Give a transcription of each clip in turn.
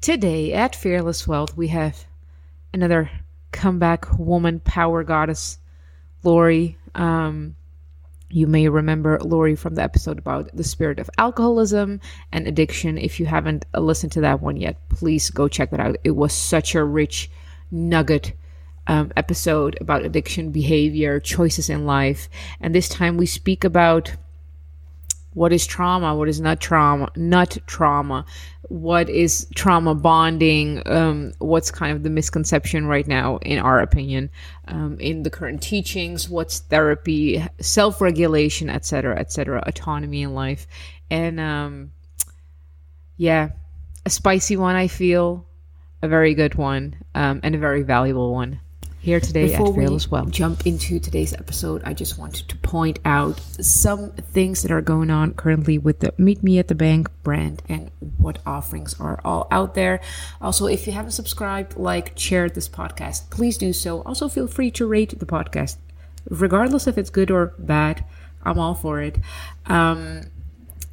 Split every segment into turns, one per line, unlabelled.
Today at Fearless Wealth, we have another comeback woman power goddess, Lori. Um, you may remember Lori from the episode about the spirit of alcoholism and addiction. If you haven't listened to that one yet, please go check that out. It was such a rich nugget um, episode about addiction behavior, choices in life. And this time we speak about what is trauma, what is not trauma, not trauma, what is trauma bonding, um, what's kind of the misconception right now, in our opinion, um, in the current teachings, what's therapy, self regulation, etc., etc., autonomy in life. And um, yeah, a spicy one, I feel, a very good one, um, and a very valuable one here today Before at Fearless Well. Jump into today's episode. I just wanted to point out some things that are going on currently with the Meet Me at the Bank brand and what offerings are all out there. Also, if you haven't subscribed, like, shared this podcast, please do so. Also, feel free to rate the podcast, regardless if it's good or bad. I'm all for it. Um,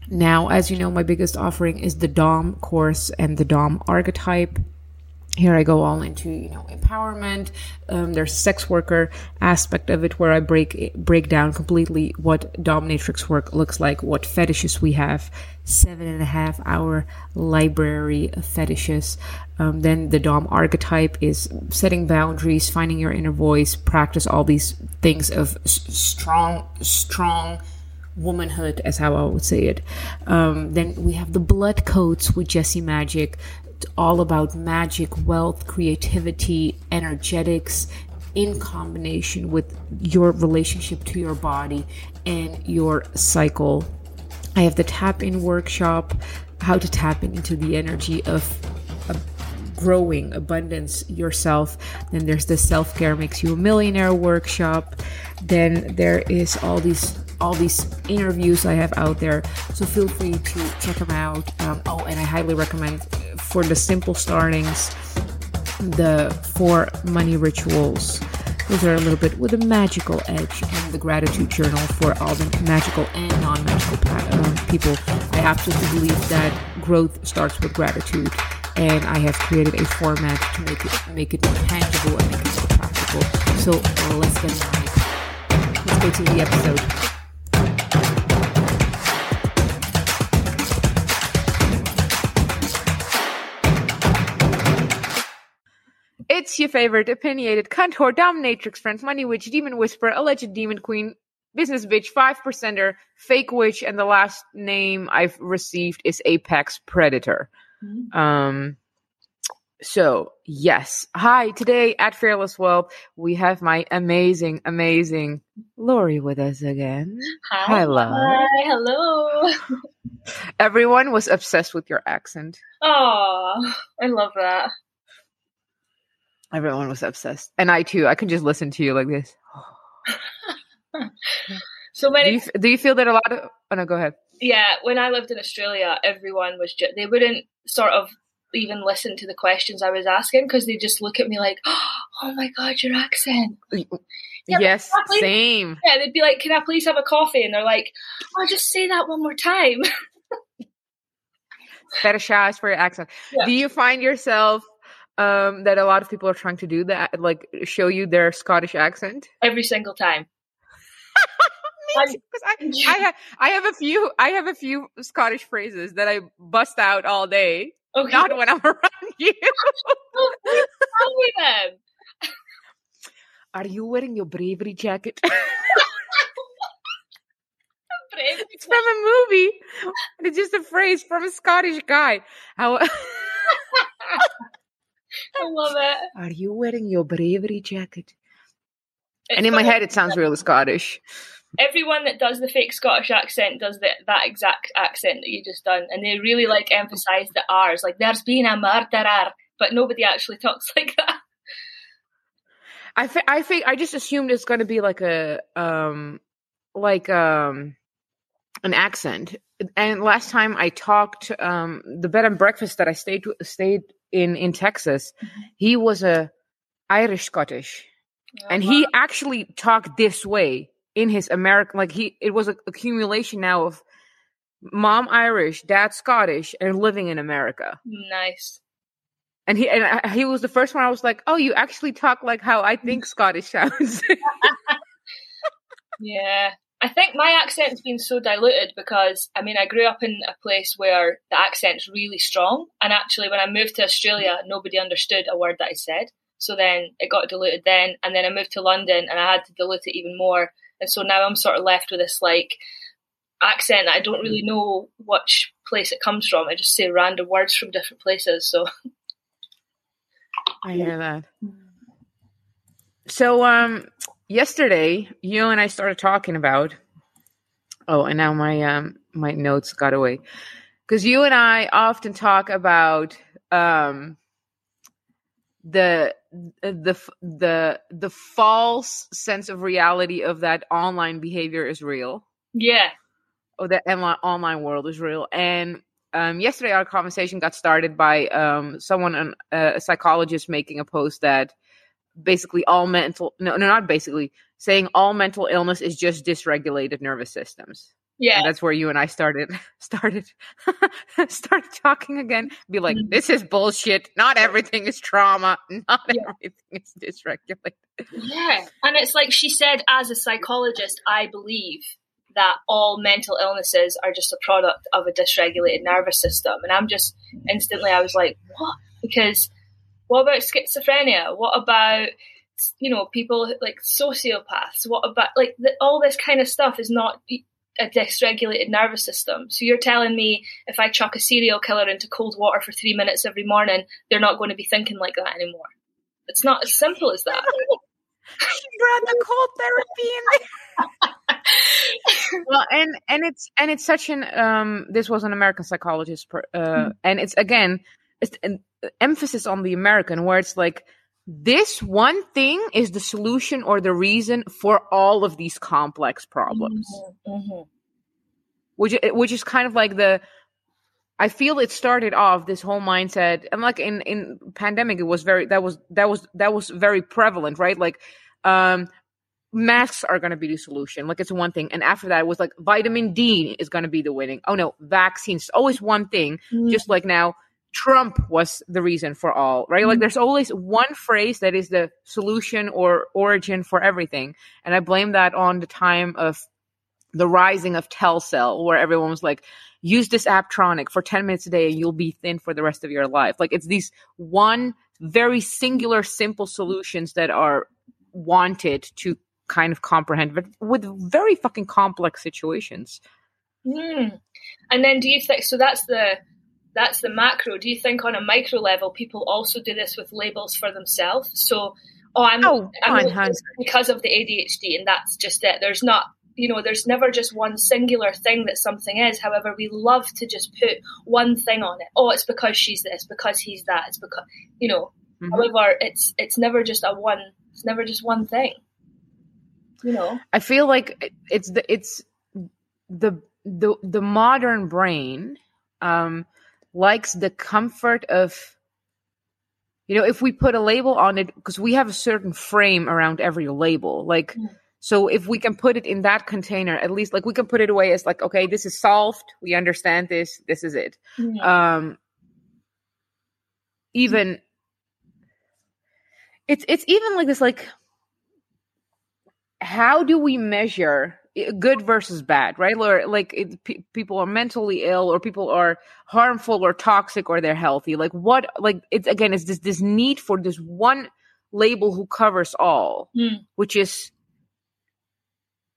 now, as you know, my biggest offering is the DOM course and the DOM archetype here I go all into you know empowerment. Um, there's sex worker aspect of it where I break break down completely what dominatrix work looks like, what fetishes we have, seven and a half hour library of fetishes. Um, then the dom archetype is setting boundaries, finding your inner voice, practice all these things of s- strong strong womanhood, as how I would say it. Um, then we have the blood coats with Jesse Magic, all about magic, wealth, creativity, energetics in combination with your relationship to your body and your cycle. I have the tap in workshop, how to tap into the energy of growing abundance yourself. Then there's the self care makes you a millionaire workshop. Then there is all these all these interviews I have out there. So feel free to check them out. Um, oh, and I highly recommend for the simple startings the four money rituals. Those are a little bit with a magical edge, and the gratitude journal for all the magical and non magical uh, people. I absolutely believe that growth starts with gratitude, and I have created a format to make it make it more tangible and make it more practical. So uh, let's get started. Let's go to the episode. It's your favorite opinionated cunt whore, dominatrix friend, money witch, demon whisperer, alleged demon queen, business bitch, five percenter, fake witch, and the last name I've received is apex predator. Mm-hmm. Um, so yes, hi. Today at Fearless Wealth, we have my amazing, amazing Lori with us again.
Hi, hello, hi, hello.
Everyone was obsessed with your accent.
Oh, I love that.
Everyone was obsessed, and I too. I can just listen to you like this.
so many.
Do you, do you, feel that a lot of? Oh no, go ahead.
Yeah, when I lived in Australia, everyone was just they wouldn't sort of even listen to the questions I was asking because they just look at me like, "Oh my god, your accent."
Yeah, yes, same.
Yeah, they'd be like, "Can I please have a coffee?" And they're like, "Oh, just say that one more time."
Fetishize for your accent. Yeah. Do you find yourself um, that a lot of people are trying to do that, like show you their Scottish accent
every single time.
Me too, I, I, have, I have a few I have a few Scottish phrases that I bust out all day. Okay. Not when I'm around you.
Tell me them.
Are you wearing your bravery jacket? it's from a movie. It's just a phrase from a Scottish guy. How
I love it.
Are you wearing your bravery jacket? It's and in my head, it sounds really Scottish.
Everyone that does the fake Scottish accent does the, that exact accent that you just done, and they really like emphasize the R's. Like, there's been a murderer, but nobody actually talks like that.
I think I think I just assumed it's going to be like a um like um an accent. And last time I talked, um, the bed and breakfast that I stayed stayed in in Texas, he was a Irish Scottish, oh, and he actually talked this way in his American. Like he, it was an accumulation now of mom Irish, dad Scottish, and living in America.
Nice.
and he and I, he was the first one. I was like, "Oh, you actually talk like how I think Scottish sounds."
yeah, I think my accent's been so diluted because I mean I grew up in a place where the accent's really strong, and actually when I moved to Australia, nobody understood a word that I said. So then it got diluted then, and then I moved to London, and I had to dilute it even more. And so now I'm sort of left with this like accent that I don't really know which place it comes from. I just say random words from different places. So
I hear that. So um yesterday you and I started talking about oh and now my um my notes got away. Cuz you and I often talk about um the the the the false sense of reality of that online behavior is real.
Yeah.
Oh, that online world is real. And um, yesterday, our conversation got started by um, someone, a psychologist, making a post that basically all mental no, no, not basically saying all mental illness is just dysregulated nervous systems.
Yeah,
and that's where you and I started started started talking again. Be like, mm-hmm. this is bullshit. Not everything is trauma. Not yeah. everything is dysregulated.
Yeah, and it's like she said, as a psychologist, I believe that all mental illnesses are just a product of a dysregulated nervous system. And I'm just instantly, I was like, what? Because what about schizophrenia? What about, you know, people like sociopaths? What about, like, the, all this kind of stuff is not a dysregulated nervous system. So you're telling me if I chuck a serial killer into cold water for three minutes every morning, they're not going to be thinking like that anymore. It's not as simple as that.
she brought the cold therapy in well, and and it's and it's such an um. This was an American psychologist, uh, mm. and it's again, it's an emphasis on the American, where it's like this one thing is the solution or the reason for all of these complex problems. Mm-hmm. Mm-hmm. Which which is kind of like the I feel it started off this whole mindset, and like in in pandemic, it was very that was that was that was very prevalent, right? Like, um, masks are going to be the solution. Like it's one thing, and after that, it was like vitamin D is going to be the winning. Oh no, vaccines always one thing. Mm. Just like now, Trump was the reason for all, right? Like there's always one phrase that is the solution or origin for everything, and I blame that on the time of the rising of Telcel, where everyone was like, use this AbTronic for 10 minutes a day and you'll be thin for the rest of your life. Like it's these one very singular, simple solutions that are wanted to kind of comprehend, but with very fucking complex situations.
Mm. And then do you think, so that's the, that's the macro. Do you think on a micro level, people also do this with labels for themselves? So, oh, I'm, oh, I'm because of the ADHD, and that's just it. There's not you know, there's never just one singular thing that something is. However, we love to just put one thing on it. Oh, it's because she's this, because he's that. It's because, you know. Mm-hmm. However, it's it's never just a one. It's never just one thing. You know.
I feel like it's the it's the the the modern brain um likes the comfort of you know if we put a label on it because we have a certain frame around every label like mm so if we can put it in that container, at least like we can put it away as like, okay, this is solved. We understand this. This is it. Mm-hmm. Um, even it's it's even like this like how do we measure good versus bad right? Or like it, people are mentally ill or people are harmful or toxic or they're healthy. Like what like it's again it's this this need for this one label who covers all mm. which is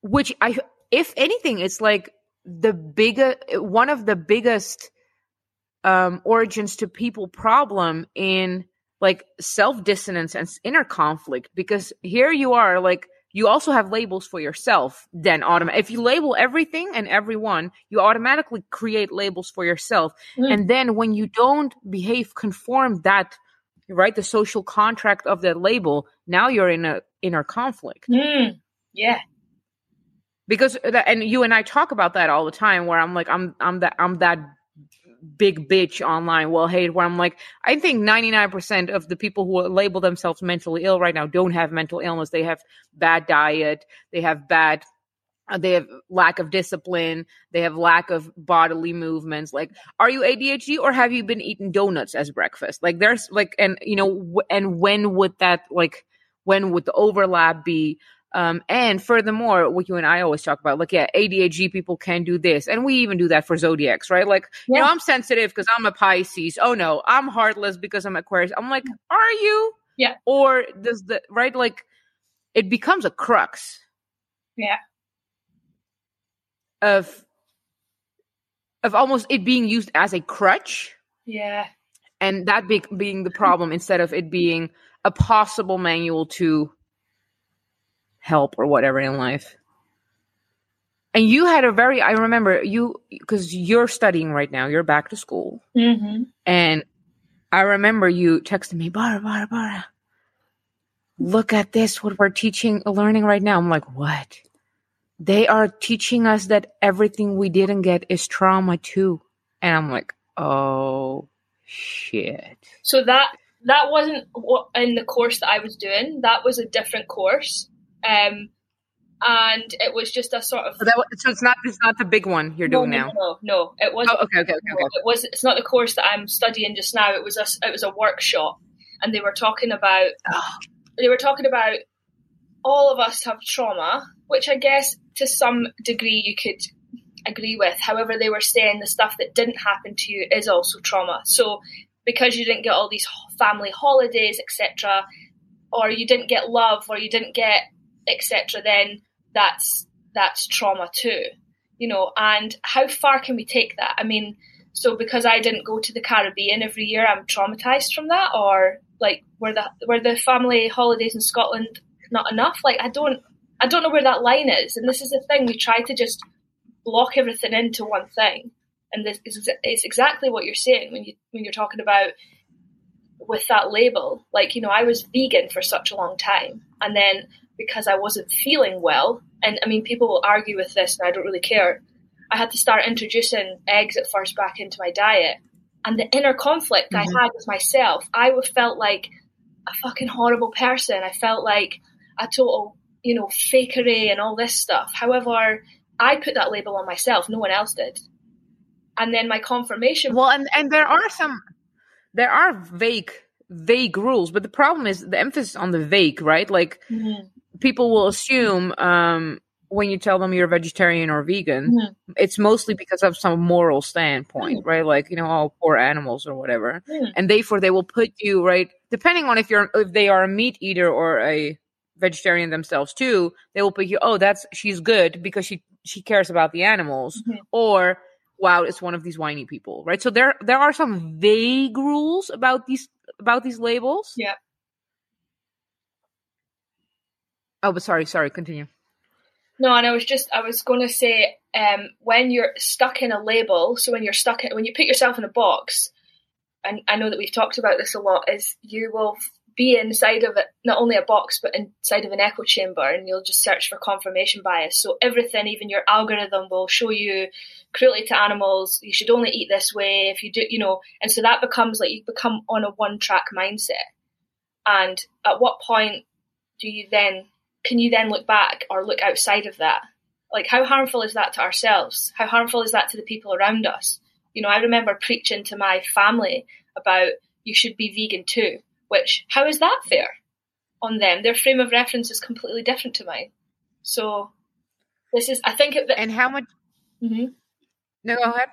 which I, if anything, it's like the bigger, one of the biggest um, origins to people problem in like self dissonance and inner conflict. Because here you are like you also have labels for yourself then autom- if you label everything and everyone you automatically create labels for yourself mm. and then when you don't behave conform that right the social contract of that label now you're in a inner conflict
mm. yeah
because and you and I talk about that all the time where I'm like I'm I'm that I'm that big bitch online well hate where I'm like I think 99% of the people who label themselves mentally ill right now don't have mental illness. They have bad diet. They have bad they have lack of discipline. They have lack of bodily movements. Like are you adhd or have you been eating donuts as breakfast? Like there's like and you know w- and when would that like when would the overlap be um and furthermore what you and i always talk about like yeah adhd people can do this and we even do that for zodiacs right? Like you know i'm sensitive because i'm a pisces. Oh no i'm heartless because i'm aquarius. I'm like are you?
Yeah.
or does the right? Like it becomes a crux
Yeah.
of of almost it being used as a crutch.
Yeah.
and that be- being the problem instead of it being a possible manual to help or whatever in life. And you had a very i remember you because you're studying right now you're back to school.
Mm-hmm.
and i remember you texting me bara bara bara look at this what we're teaching learning right now. I'm like what? They are teaching us that everything we didn't get is trauma too. And i'm like oh shit.
So that that wasn't what in the course that I was doing. That was a different course, um, and it was just a sort of.
so, that, so it's not it's not the big one you're doing
no,
now
No, no, it wasn't.
oh okay okay okay, okay.
it was. It's not the course that I'm studying just now. It was a. It was a workshop, and they were talking about.
Oh.
They were talking about all of us have trauma, which I guess to some degree you could agree with. However, they were saying the stuff that didn't happen to you is also trauma. So because you didn't get all these family holidays, etc., or you didn't get love, or you didn't get etc., then that's that's trauma too. You know, and how far can we take that? I mean, so because I didn't go to the Caribbean every year, I'm traumatized from that, or like were the were the family holidays in Scotland not enough? Like I don't I don't know where that line is, and this is the thing we try to just block everything into one thing, and this is it's exactly what you're saying when you when you're talking about with that label. Like you know, I was vegan for such a long time, and then because I wasn't feeling well, and I mean, people will argue with this, and I don't really care. I had to start introducing eggs at first back into my diet, and the inner conflict
Mhm.
I had with myself, I would- felt like a fucking horrible person. I felt like a total, you know, fakery and all this stuff. However, I put that label on myself. No one else did. And then my confirmation.
well and and there are some there are vague vague rules but the problem is the emphasis on the vague right like
Mhm.
People will assume um when you tell them you're vegetarian or vegan
Mhm.
it's mostly because of some moral standpoint right like you know all poor animals or whatever
Mhm.
and therefore they will put you right depending on if you're if they are a meat eater or a vegetarian themselves too they will put you oh that's she's good because she she cares about the animals
Mhm.
or wow it's one of these whiny people right so there there are some vague rules about these about these labels
Yeah.
Oh but sorry sorry continue
No, and I was just, I was going to say, um, when you're stuck in a label, so when you're stuck in, when you put yourself in a box, and I know that we've talked about this a lot, is you will be inside of it, not only a box, but inside of an echo chamber, and you'll just search for confirmation bias. So everything, even your algorithm, will show you cruelty to animals. You should only eat this way. If you do, you know, and so that becomes like you become on a one track mindset. And at what point do you then can you then look back or look outside of that? Like, how harmful is that to ourselves? How harmful is that to the people around us? You know, I remember preaching to my family about you should be vegan too, which, how is that fair on them? Their frame of reference is completely different to mine. So, this is, I think, it,
and how much
Mhm.
no go ahead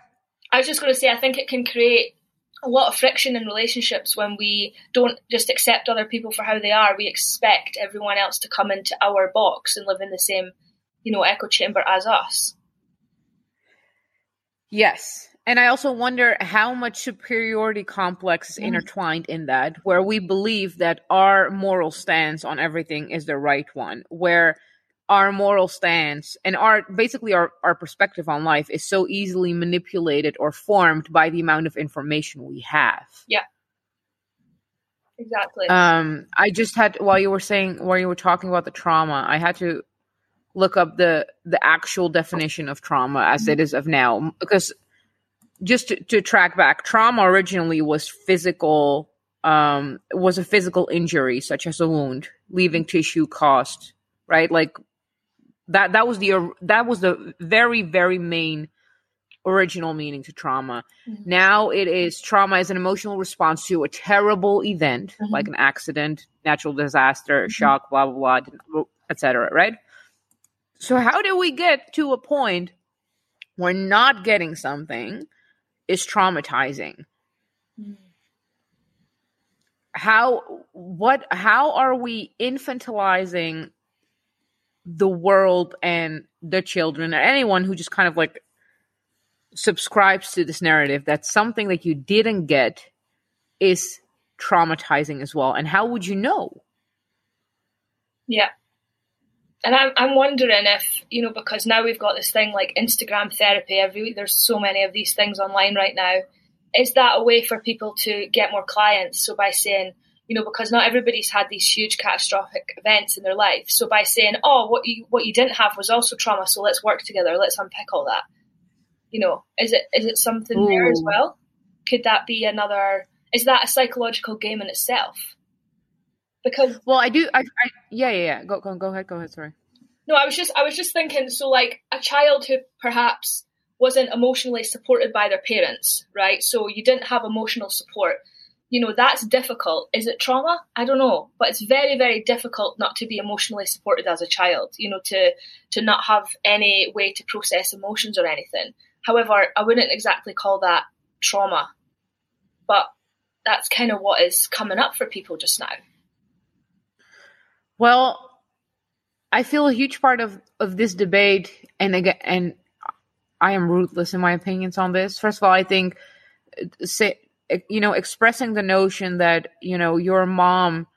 I was just going to say, I think it can create a lot of friction in relationships when we don't just accept other people for how they are. We expect everyone else to come into our box and live in the same, you know, echo chamber as us.
Yes. And I also wonder how much superiority complex is
Mm.
intertwined in that, where we believe that our moral stance on everything is the right one, where our moral stance and our basically our, our perspective on life is so easily manipulated or formed by the amount of information we have. Yeah.
Exactly.
Um, I just had while you were saying while you were talking about the trauma, I had to look up the the actual definition of trauma as it is of now because just to, to track back, trauma originally was physical um was a physical injury such as a wound, leaving tissue caused, right? Like That that was the that was the very very main original meaning to trauma. Mm-hmm. Now it is trauma is an emotional response to a terrible event mm-hmm. like an accident, natural disaster, mm-hmm. shock, blah blah blah, etc. Right? So how do we get to a point where not getting something is traumatizing? Mm-hmm. How what how are we infantilizing the world and their children or anyone who just kind of like subscribes to this narrative that something that you didn't get is traumatizing as well. And how would you know?
Yeah. And I'm, I'm wondering if you know because now we've got this thing like instagram therapy every week there's so many of these things online right now. Is that a way for people to get more clients? So by saying you know because not everybody's had these huge catastrophic events in their life so by saying oh what you what you didn't have was also trauma so let's work together let's unpick all that you know, is it is it something Ooh. there as well? Could that be another? Is that a psychological game in itself? Because
well, I do. I, I yeah, yeah, yeah. Go, go, go ahead. Go ahead. Sorry.
No, I was just, I was just thinking. So, like a child who perhaps wasn't emotionally supported by their parents, right? So you didn't have emotional support. You know, that's difficult. Is it trauma? I don't know, but it's very, very difficult not to be emotionally supported as a child. You know, to to not have any way to process emotions or anything. However, I wouldn't exactly call that trauma, but that's kind of what is coming up for people just now.
Well, I feel a huge part of, of this debate, and again, and I am ruthless in my opinions on this. First of all, I think, say, you know, expressing the notion that you know your mom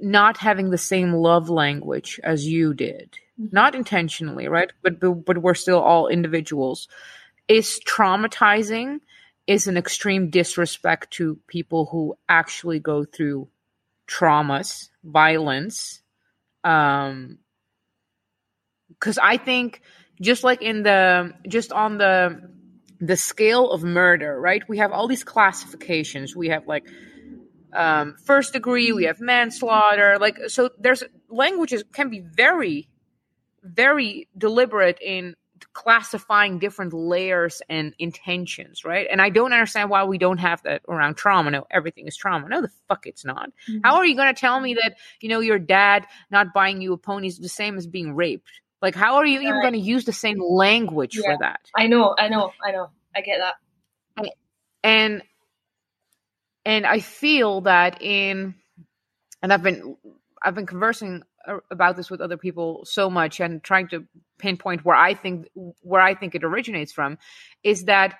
not having the same love language as you did not intentionally, right? But, but but we're still all individuals. Is traumatizing is an extreme disrespect to people who actually go through traumas, violence. Um, because I think just like in the just on the the scale of murder, right? We have all these classifications. We have like um, first degree, we have manslaughter. Like so, there's languages can be very very deliberate in classifying different layers and intentions, right? And I don't understand why we don't have that around trauma. No, everything is trauma. No, the fuck it's not. Mm-hmm. How are you going to tell me that, you know, your dad not buying you a pony is the same as being raped? Like, how are you even going to use the same language yeah, for that?
I know, I know, I know. I get that.
And, and I feel that in, and I've been, I've been conversing uh, about this with other people so much and trying to pinpoint where I think where I think it originates from is that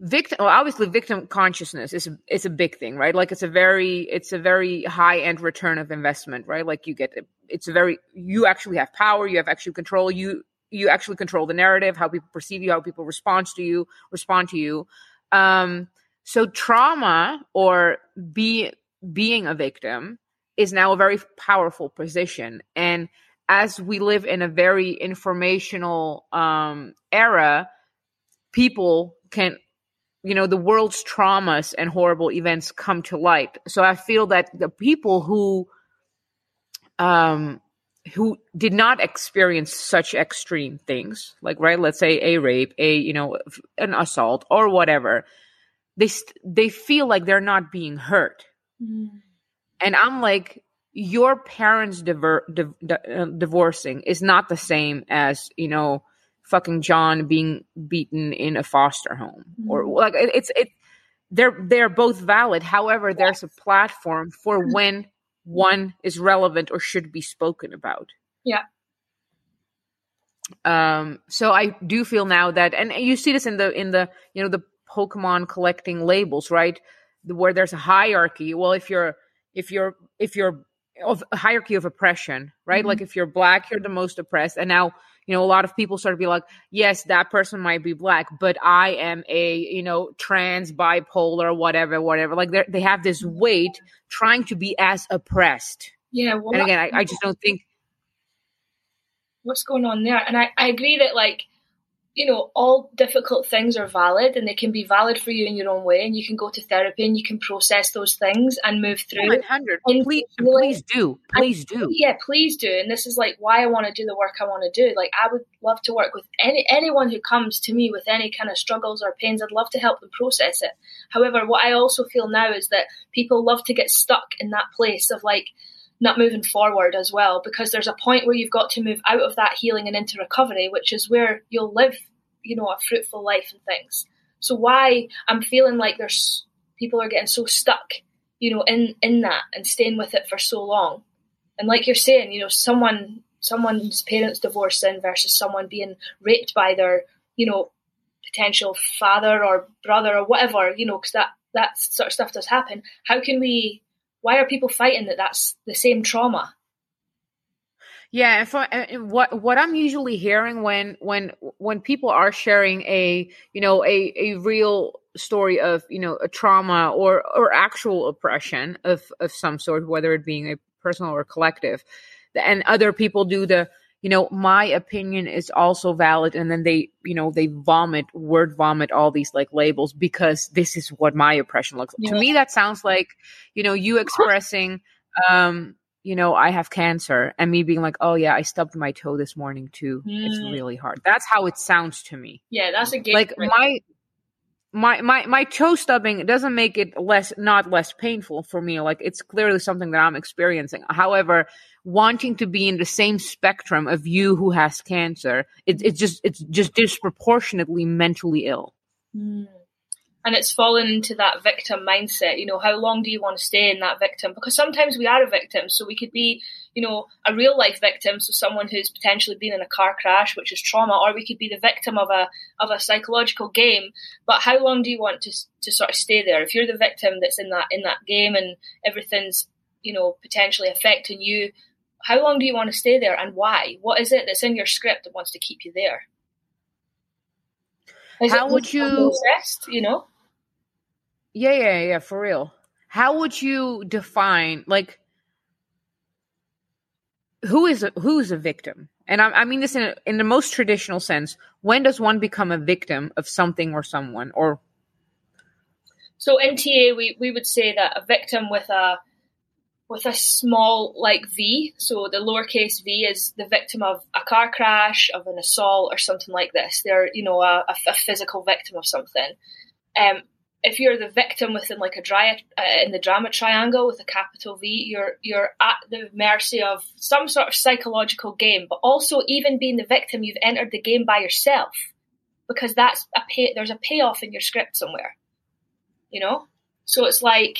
victim well obviously victim consciousness is it's a big thing right like it's a very it's a very high end return of investment right like you get it's a very you actually have power you have actual control you you actually control the narrative how people perceive you how people respond to you respond to you um so trauma or be being a victim is now a very powerful position. And as we live in a very informational um, era, people can, you know, the world's traumas and horrible events come to light. So I feel that the people who, um, who did not experience such extreme things, like right, let's say a rape, a you know, an assault or whatever, they st- they feel like they're not being hurt. Mm and I'm like, your parents diver- uh, divorcing is not the same as you know fucking John being beaten in a foster home mm-hmm. or like it, it's it they're they're both valid however there's a platform for mm-hmm. when one is relevant or should be spoken about
yeah
um so I do feel now that and you see this in the in the you know the Pokemon collecting labels right where there's a hierarchy well if you're if you're if you're of a hierarchy of oppression, right? Mm-hmm. Like if you're black, you're the most oppressed. And now, you know, a lot of people sort of be like, yes, that person might be black, but I am a, you know, trans, bipolar, whatever, whatever. Like they have this weight trying to be as oppressed.
Yeah. Well,
and again, I, I, just don't think.
What's going on there? And I, I agree that like you know, all difficult things are valid and they can be valid for you in your own way. And you can go to therapy and you can process those things and move through.
100. Please, please do. Please do.
Yeah, please do. And this is like why I want to do the work I want to do. Like, I would love to work with any anyone who comes to me with any kind of struggles or pains. I'd love to help them process it. However, what I also feel now is that people love to get stuck in that place of like, not moving forward as well because there's a point where you've got to move out of that healing and into recovery which is where you'll live you know a fruitful life and things. So why i'm feeling like there's people are getting so stuck you know in in that and staying with it for so long. And like you're saying you know someone someone's parents divorcing versus someone being raped by their you know potential father or brother or whatever you know because that that sort of stuff does happen. How can we why are people fighting that that's the same trauma?
Yeah, and, for, and what what I'm usually hearing when when when people are sharing a you know a a real story of you know a trauma or or actual oppression of of some sort, whether it being a personal or collective, and other people do the you know, my opinion is also valid. And then they, you know, they vomit, word vomit all these like labels because this is what my oppression looks like. Yeah. To me, that sounds like, you know, you expressing, um, you know, I have cancer and me being like, oh yeah, I stubbed my toe this morning too. Mm. It's really hard. That's how it sounds to me.
Yeah, that's a game.
Like my, my my my toe stubbing doesn't make it less not less painful for me like it's clearly something that i'm experiencing however wanting to be in the same spectrum of you who has cancer it, it's just it's just disproportionately mentally ill
mm and it's fallen into that victim mindset. You know, how long do you want to stay in that victim? Because sometimes we are a victim, so we could be, you know, a real life victim, so someone who's potentially been in a car crash, which is trauma, or we could be the victim of a of a psychological game. But how long do you want to to sort of stay there? If you're the victim that's in that in that game and everything's, you know, potentially affecting you, how long do you want to stay there, and why? What is it that's in your script that wants to keep you there?
Is how would you
possessed, you know
yeah, yeah, yeah, for real. How would you define like who is a, who is a victim? And I, I mean this in a, in the most traditional sense. When does one become a victim of something or someone? Or
so in TA, we we would say that a victim with a with a small like V, so the lowercase v is the victim of a car crash, of an assault, or something like this. They're you know a, a, physical victim of something. Um, if you're the victim within like a dry, uh, in the drama triangle with a capital V, you're you're at the mercy of some sort of psychological game. But also, even being the victim, you've entered the game by yourself because that's a pay. There's a payoff in your script somewhere, you know. So it's like,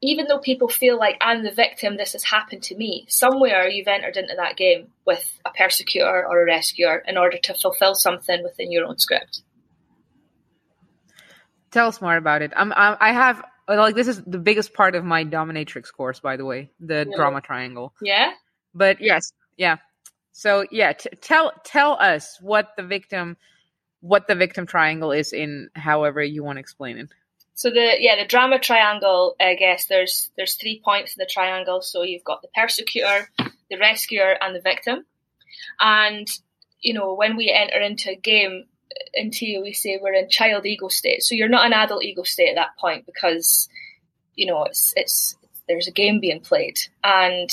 even though people feel like I'm the victim, this has happened to me. Somewhere you've entered into that game with a persecutor or a rescuer in order to fulfill something within your own script.
Tell us more about it. I'm, I'm I have like this is the biggest part of my dominatrix course, by the way, the yeah. drama triangle.
Yeah.
But yes, yeah. So yeah, t- tell tell us what the victim, what the victim triangle is in however you want to explain it.
So the yeah the drama triangle, I guess there's there's three points in the triangle. So you've got the persecutor, the rescuer, and the victim. And you know when we enter into a game, until we say we're in child ego state. So you're not an adult ego state at that point because you know it's it's there's a game being played, and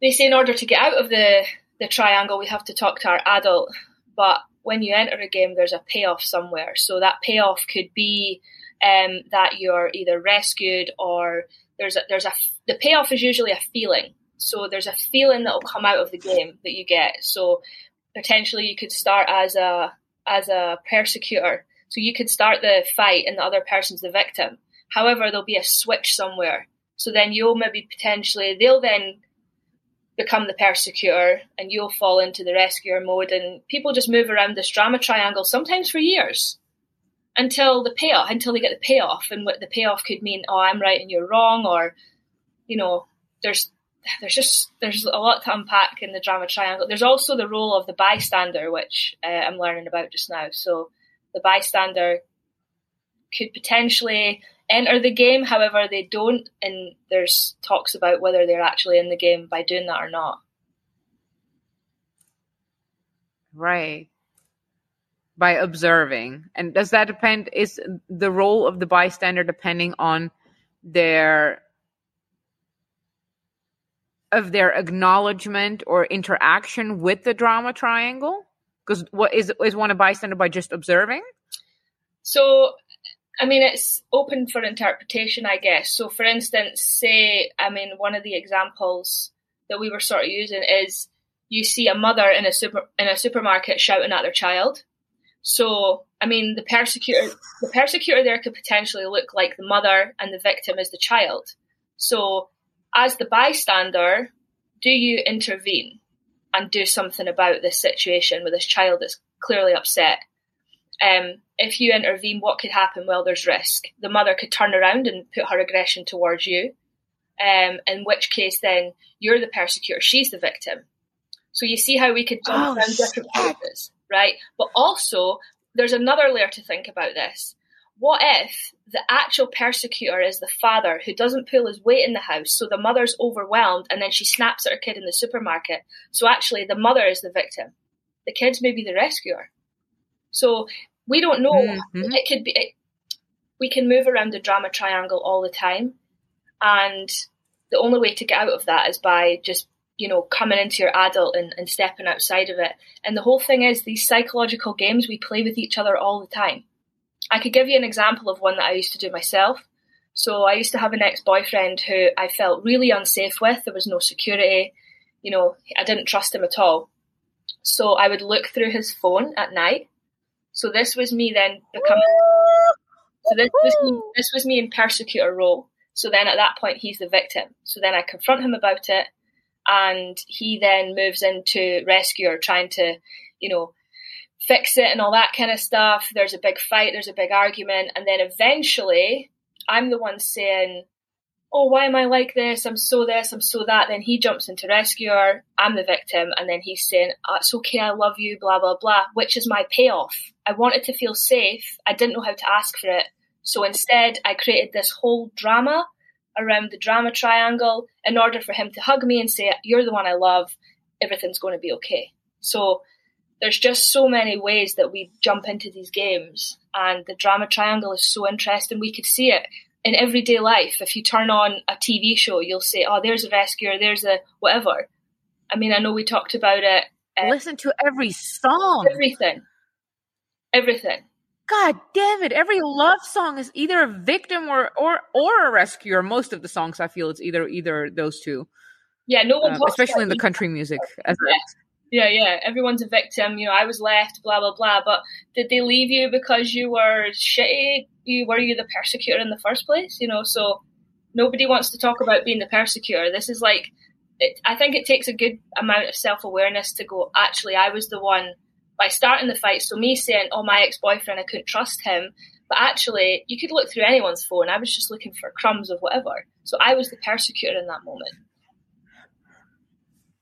they say in order to get out of the the triangle we have to talk to our adult. But when you enter a game, there's a payoff somewhere. So that payoff could be um, that you're either rescued or there's a, there's a the payoff is usually a feeling. So there's a feeling that will come out of the game that you get. So potentially you could start as a as a persecutor. So you could start the fight and the other person's the victim. However, there'll be a switch somewhere. So then you'll maybe potentially, they'll then become the persecutor and you'll fall into the rescuer mode and people just move around this drama triangle sometimes for years until the payoff, until they get the payoff. And what the payoff could mean, oh, I'm right and you're wrong, or, you know, there's there's just there's a lot to unpack in the drama triangle. There's also the role of the bystander, which uh, I'm learning about just now. So the bystander could potentially enter the game, however they don't, and there's talks about whether they're actually in the game by doing that or not.
Right. By observing. And does that depend? Is the role of the bystander depending on their of their acknowledgement or interaction with the drama triangle? Because what is is one a bystander by just observing?
So, I mean, it's open for interpretation, I guess. So, for instance, say, I mean, one of the examples that we were sort of using is you see a mother in a super in a supermarket shouting at their child. So, I mean, the persecutor the persecutor there could potentially look like the mother, and the victim is the child. So, as the bystander, do you intervene and do something about this situation with this child that's clearly upset? Um, if you intervene, what could happen? Well, there's risk. The mother could turn around and put her aggression towards you, um, in which case then you're the persecutor, she's the victim. So you see how we could jump
Oh,
around different
shit.
places, right? But also, there's another layer to think about this. What if the actual persecutor is the father who doesn't pull his weight in the house, so the mother's overwhelmed and then she snaps at her kid in the supermarket? So actually, the mother is the victim. The kids may be the rescuer. So we don't know.
Mhm.
It could be. It, we can move around the drama triangle all the time, and the only way to get out of that is by just you know coming into your adult and, and stepping outside of it. And the whole thing is these psychological games we play with each other all the time. I could give you an example of one that I used to do myself. So I used to have an ex-boyfriend who I felt really unsafe with. There was no security. You know, I didn't trust him at all. So I would look through his phone at night. So this was me then becoming. So this was me, this was me in persecutor role. So then at that point he's the victim. So then I confront him about it, and he then moves into rescue rescuer, trying to, you know, fix it and all that kind of stuff. There's a big fight, there's a big argument, and then eventually I'm the one saying, "Oh, why am I like this? I'm so this, I'm so that." Then he jumps into rescuer. I'm the victim, and then he's saying, oh, "It's okay, I love you," blah blah blah, which is my payoff. I wanted to feel safe. I didn't know how to ask for it, so instead I created this whole drama around the drama triangle in order for him to hug me and say, "You're the one I love. Everything's going to be okay." So there's just so many ways that we jump into these games and the drama triangle is so interesting we could see it in everyday life if you turn on a tv show you'll say oh there's a rescuer there's a whatever i mean i know we talked about it uh,
Listen to every song.
everything everything
God damn it! Every love song is either a victim or or or a rescuer. Most of the songs, I feel, it's either either those two,
yeah no one
um,
talks
especially in the country music. As
yeah yeah. Everyone's a victim. You know i was left blah blah blah. But did they leave you because you were shitty? You were you the persecutor in the first place? You know so nobody wants to talk about being the persecutor. This is like it, i think it takes a good amount of self-awareness to go actually i was the one by starting the fight. So me saying oh my ex-boyfriend i couldn't trust him. But actually you could look through anyone's phone. I was just looking for crumbs of whatever. So i was the persecutor in that moment.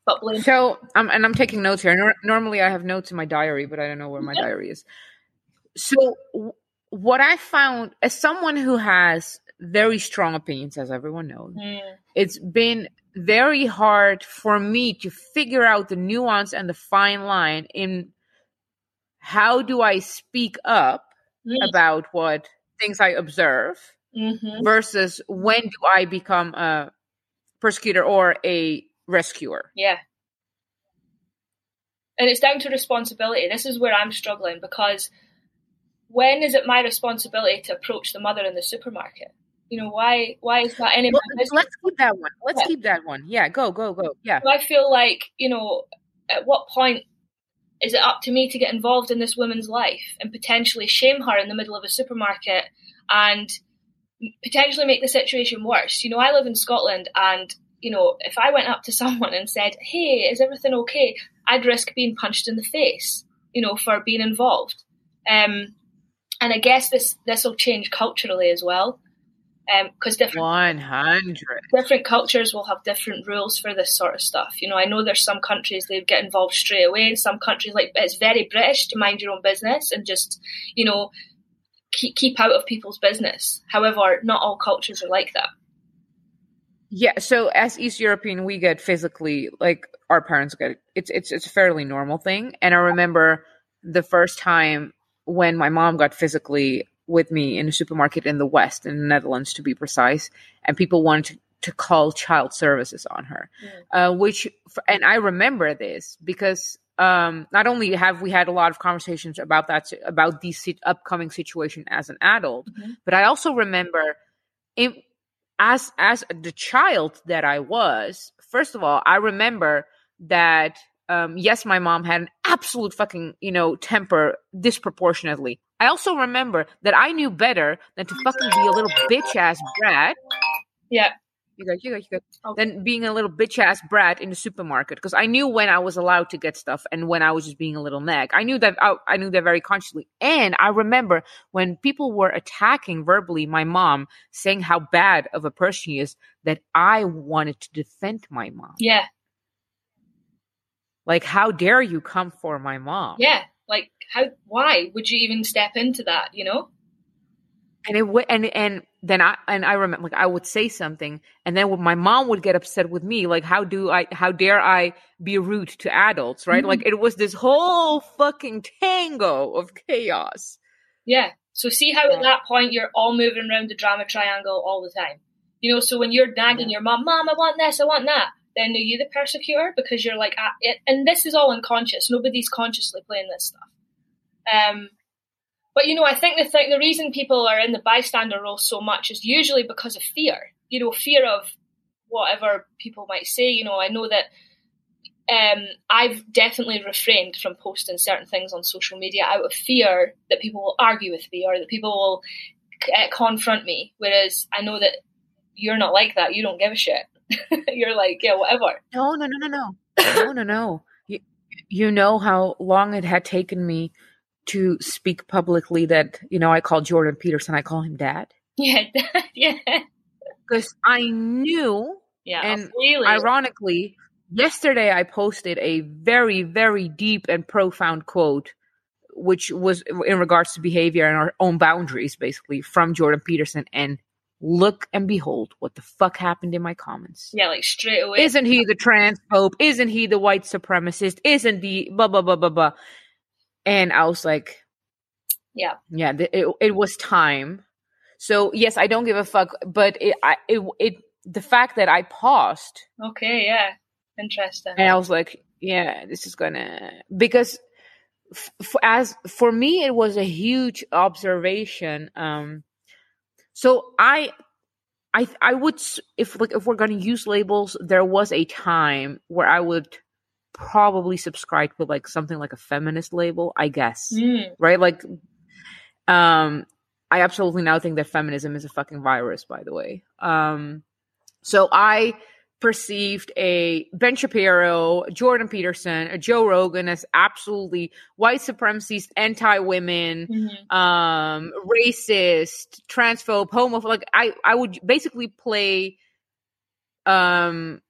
But blame
So, um, and I'm taking notes here. Nor- normally, I have notes in my diary, but I don't know where my diary is. So, w- what I found as someone who has very strong opinions, as everyone knows,
Mm,
it's been very hard for me to figure out the nuance and the fine line in how do I speak up about what things I observe
mhm.
versus when do I become a persecutor or a rescuer.
Yeah. And it's down to responsibility. This is where I'm struggling because when is it my responsibility to approach the mother in the supermarket? You know, why why is that any
Well, let's keep that one. Let's
Yeah.
keep that one. Yeah, go, go, go. Yeah.
I feel like, you know, at what point is it up to me to get involved in this woman's life and potentially shame her in the middle of a supermarket and potentially make the situation worse? You know, I live in Scotland and, you know, if I went up to someone and said, hey, is everything okay? I'd risk being punched in the face, you know, for being involved. Um, and I guess this this will change culturally as well, Um, because different
One hundred.
different cultures will have different rules for this sort of stuff. You know, I know there's some countries they get involved straight away, and some countries like it's very British to mind your own business and just, you know, keep keep out of people's business. However, not all cultures are like that.
Yeah. So as East European, we get physically like our parents get. It's it's it's a fairly normal thing. And I remember the first time when my mom got physically with me in a supermarket in the West, in the Netherlands to be precise, and people wanted to, to call child services on her, uh, which, and I remember this because um, not only have we had a lot of conversations about that, about the sit- upcoming situation as an adult,
Mhm.
but I also remember in, as as the child that I was, first of all, I remember that um, yes, my mom had an absolute fucking you know temper disproportionately. I also remember that I knew better than to fucking be a little bitch ass brat.
Yeah.
You got, you got, you got.
Okay.
Than being a little bitch ass brat in the supermarket because I knew when I was allowed to get stuff and when I was just being a little nag. I knew that I, I knew that very consciously, and I remember when people were attacking verbally my mom, saying how bad of a person she is, that I wanted to defend my mom.
Yeah.
Like, how dare you come for my mom?
Yeah. Like how? Why would you even step into that? You know?
and it w- and and then I and I remember like I would say something, and then my mom would get upset with me, like how do I how dare I be rude to adults, right?
Mhm.
Like it was this whole fucking tango of chaos.
Yeah. So see how
Yeah.
at that point you're all moving around the drama triangle all the time. You know, so when you're nagging your mom, mom, I want this, I want that, then are you the persecutor? Because you're like, and this is all unconscious. Nobody's consciously playing this stuff. Um, but you know, I think the thing, the reason people are in the bystander role so much is usually because of fear. You know, fear of whatever people might say. You know, I know that um, I've definitely refrained from posting certain things on social media out of fear that people will argue with me or that people will uh, confront me. Whereas I know that you're not like that. You don't give a shit. you're like, yeah, whatever.
No, no, no, no, no, no, no, no. You, you know how long it had taken me to speak publicly that you know I call Jordan Peterson, I call him dad
Yeah, yeah,
because I knew
yeah.
And
really,
ironically, yesterday I posted a very, very deep and profound quote, which was in regards to behavior and our own boundaries, basically, from Jordan Peterson. And look and behold what the fuck happened in my comments.
yeah, like straight away.
Isn't he the transphobe? Isn't he the white supremacist? Isn't the blah, blah, blah, blah, blah. And I was like,
yeah,
yeah, it, it was time. So yes, I don't give a fuck, but it, I, it, it, the fact that I paused
okay, yeah, interesting.
and I was like, yeah, this is gonna because f- f- as for me, it was a huge observation. Um, so I, I, I would if like if we're gonna use labels, there was a time where I would probably subscribe to like something like a feminist label, I guess,
Mm,
right? Like, um, I absolutely now think that feminism is a fucking virus. By the way, um, so I perceived a Ben Shapiro, Jordan Peterson, a Joe Rogan as absolutely white supremacist, anti-women,
mhm.
um, racist, transphobe, homophobe. Like I, I would basically play um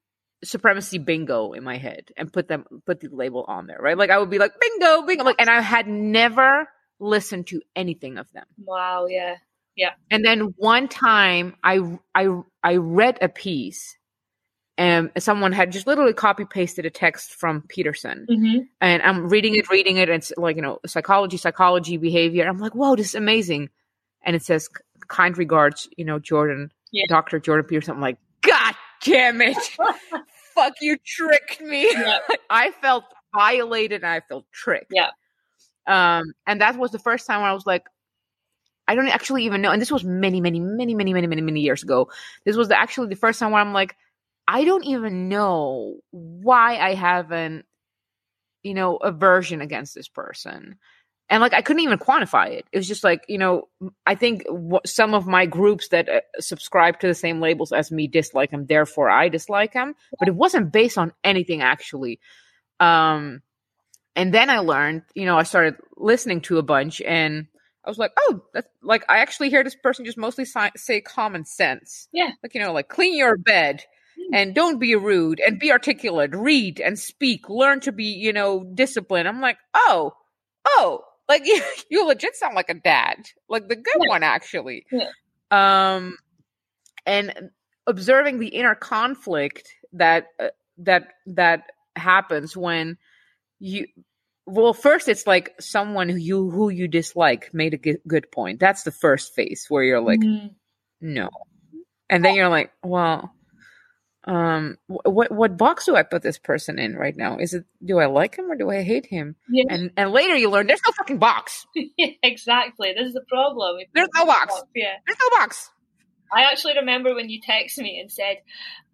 supremacy bingo in my head and put them put the label on there, right? Like I would be like bingo, bingo, like, and I had never listened to anything of them.
Wow, yeah.
yeah, And then one time I I I read a piece and someone had just literally copy pasted a text from Peterson
hmm
and I'm reading it, reading it, and it's like, you know, psychology, psychology, behavior. I'm like, whoa, this is amazing. And it says kind regards, you know, Jordan,
Yeah.
Dr. Jordan Peterson. I'm like, God damn it. Fuck, you tricked me.
Yeah.
I felt violated and I felt tricked.
Yeah.
Um, and that was the first time where I was like, I don't actually even know. And this was many, many, many, many, many, many, many years ago. This was the, actually the first time where I'm like, I don't even know why I have an, you know, aversion against this person. And like, I couldn't even quantify it. It was just like, you know, I think w- some of my groups that uh, subscribe to the same labels as me dislike him, therefore I dislike him. But it wasn't based on anything actually. Um, and then I learned, you know, I started listening to a bunch and I was like, oh, that's like, I actually hear this person just mostly si- say common sense.
Yeah.
Like, you know, like clean your bed and don't be rude and be articulate, read and speak, learn to be, you know, disciplined. I'm like, oh, oh, like you, you legit sound like a dad, like the good
Yeah.
one, actually.
Yeah.
Um, and observing the inner conflict that, uh, that, that happens when you, well, first it's like someone who you who you dislike made a g- good point. That's the first phase where you're like,
Mhm.
no, and then you're like, well, um, what what box do I put this person in right now? Is it do I like him or do I hate him?
Yeah.
And and later you learn there's no fucking box.
exactly. This is the problem.
There's no box.
Yeah.
There's no box.
I actually remember when you texted me and said,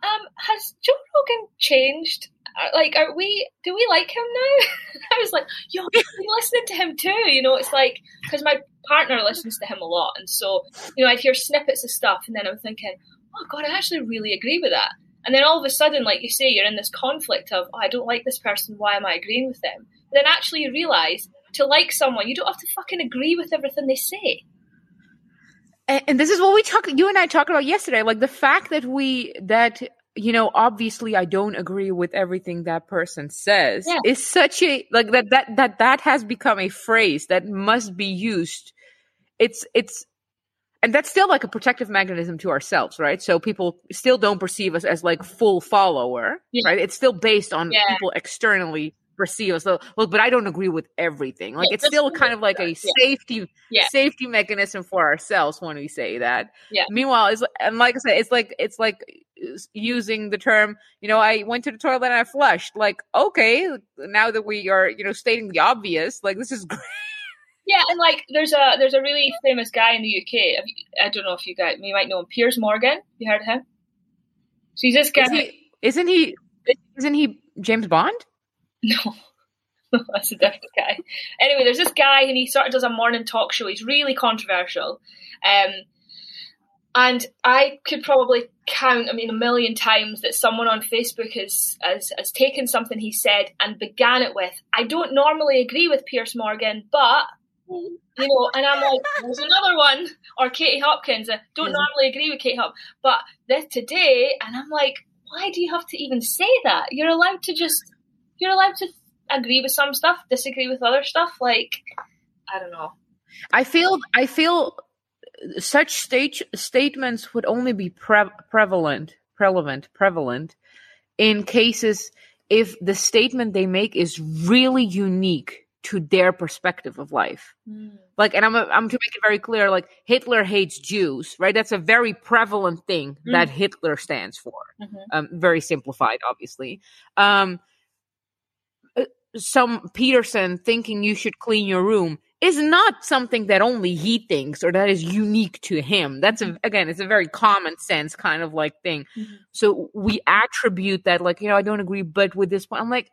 um, has Joe Rogan changed? Uh, Like, are we, do we like him now? I was like, yo, I've been listening to him too. You know, it's like, because my partner listens to him a lot. And so, you know, I'd hear snippets of stuff and then I'm thinking, oh God, I actually really agree with that. And then all of a sudden, like you say, you're in this conflict of, oh, I don't like this person. Why am I agreeing with them? But then actually you realize to like someone, you don't have to fucking agree with everything they say.
and, and this is what we talk you and i talked about yesterday like the fact that we that you know obviously i don't agree with everything that person says
Yeah.
is such a like that that that that has become a phrase that must be used it's it's and that's still like a protective mechanism to ourselves right? So people still don't perceive us as like full follower
Yeah.
right? It's still based on
Yeah.
people externally perceive us. So look but i don't agree with everything. Like
Yeah,
it's still kind of like a safety safety mechanism for ourselves when we say that.
Yeah.
meanwhile it's and like i said it's like it's like using the term you know i went to the toilet and i flushed. Like okay now that we are you know stating the obvious like this is great
Yeah, and like there's a there's a really famous guy in the UK. I don't know if you guys you might know him, Piers Morgan. You heard of him? So he's this guy.
Is he, isn't he isn't he james bond
No, that's a different guy. Anyway, there's this guy, and he sort of does a morning talk show. He's really controversial, um, and I could probably count, I mean, a million times that someone on Facebook has, has has taken something he said and began it with, "I don't normally agree with Piers Morgan, but." You know, and I'm like, there's another one, or Katie Hopkins. I don't normally agree with Katie Hop, but this today, and I'm like, why do you have to even say that? You're allowed to just, you're allowed to agree with some stuff, disagree with other stuff. Like, I don't know.
i feel i feel such stage statements would only be pre- prevalent prevalent prevalent in cases if the statement they make is really unique to their perspective of life. Like and i'm i'm to make it very clear like hitler hates jews right? That's a very prevalent thing that hitler stands for.
Mhm.
um very simplified obviously. Um uh, some peterson thinking you should clean your room is not something that only he thinks or that is unique to him. That's a again it's a very common sense kind of like thing.
Mhm.
so we attribute that like you know i don't agree but with this point i'm like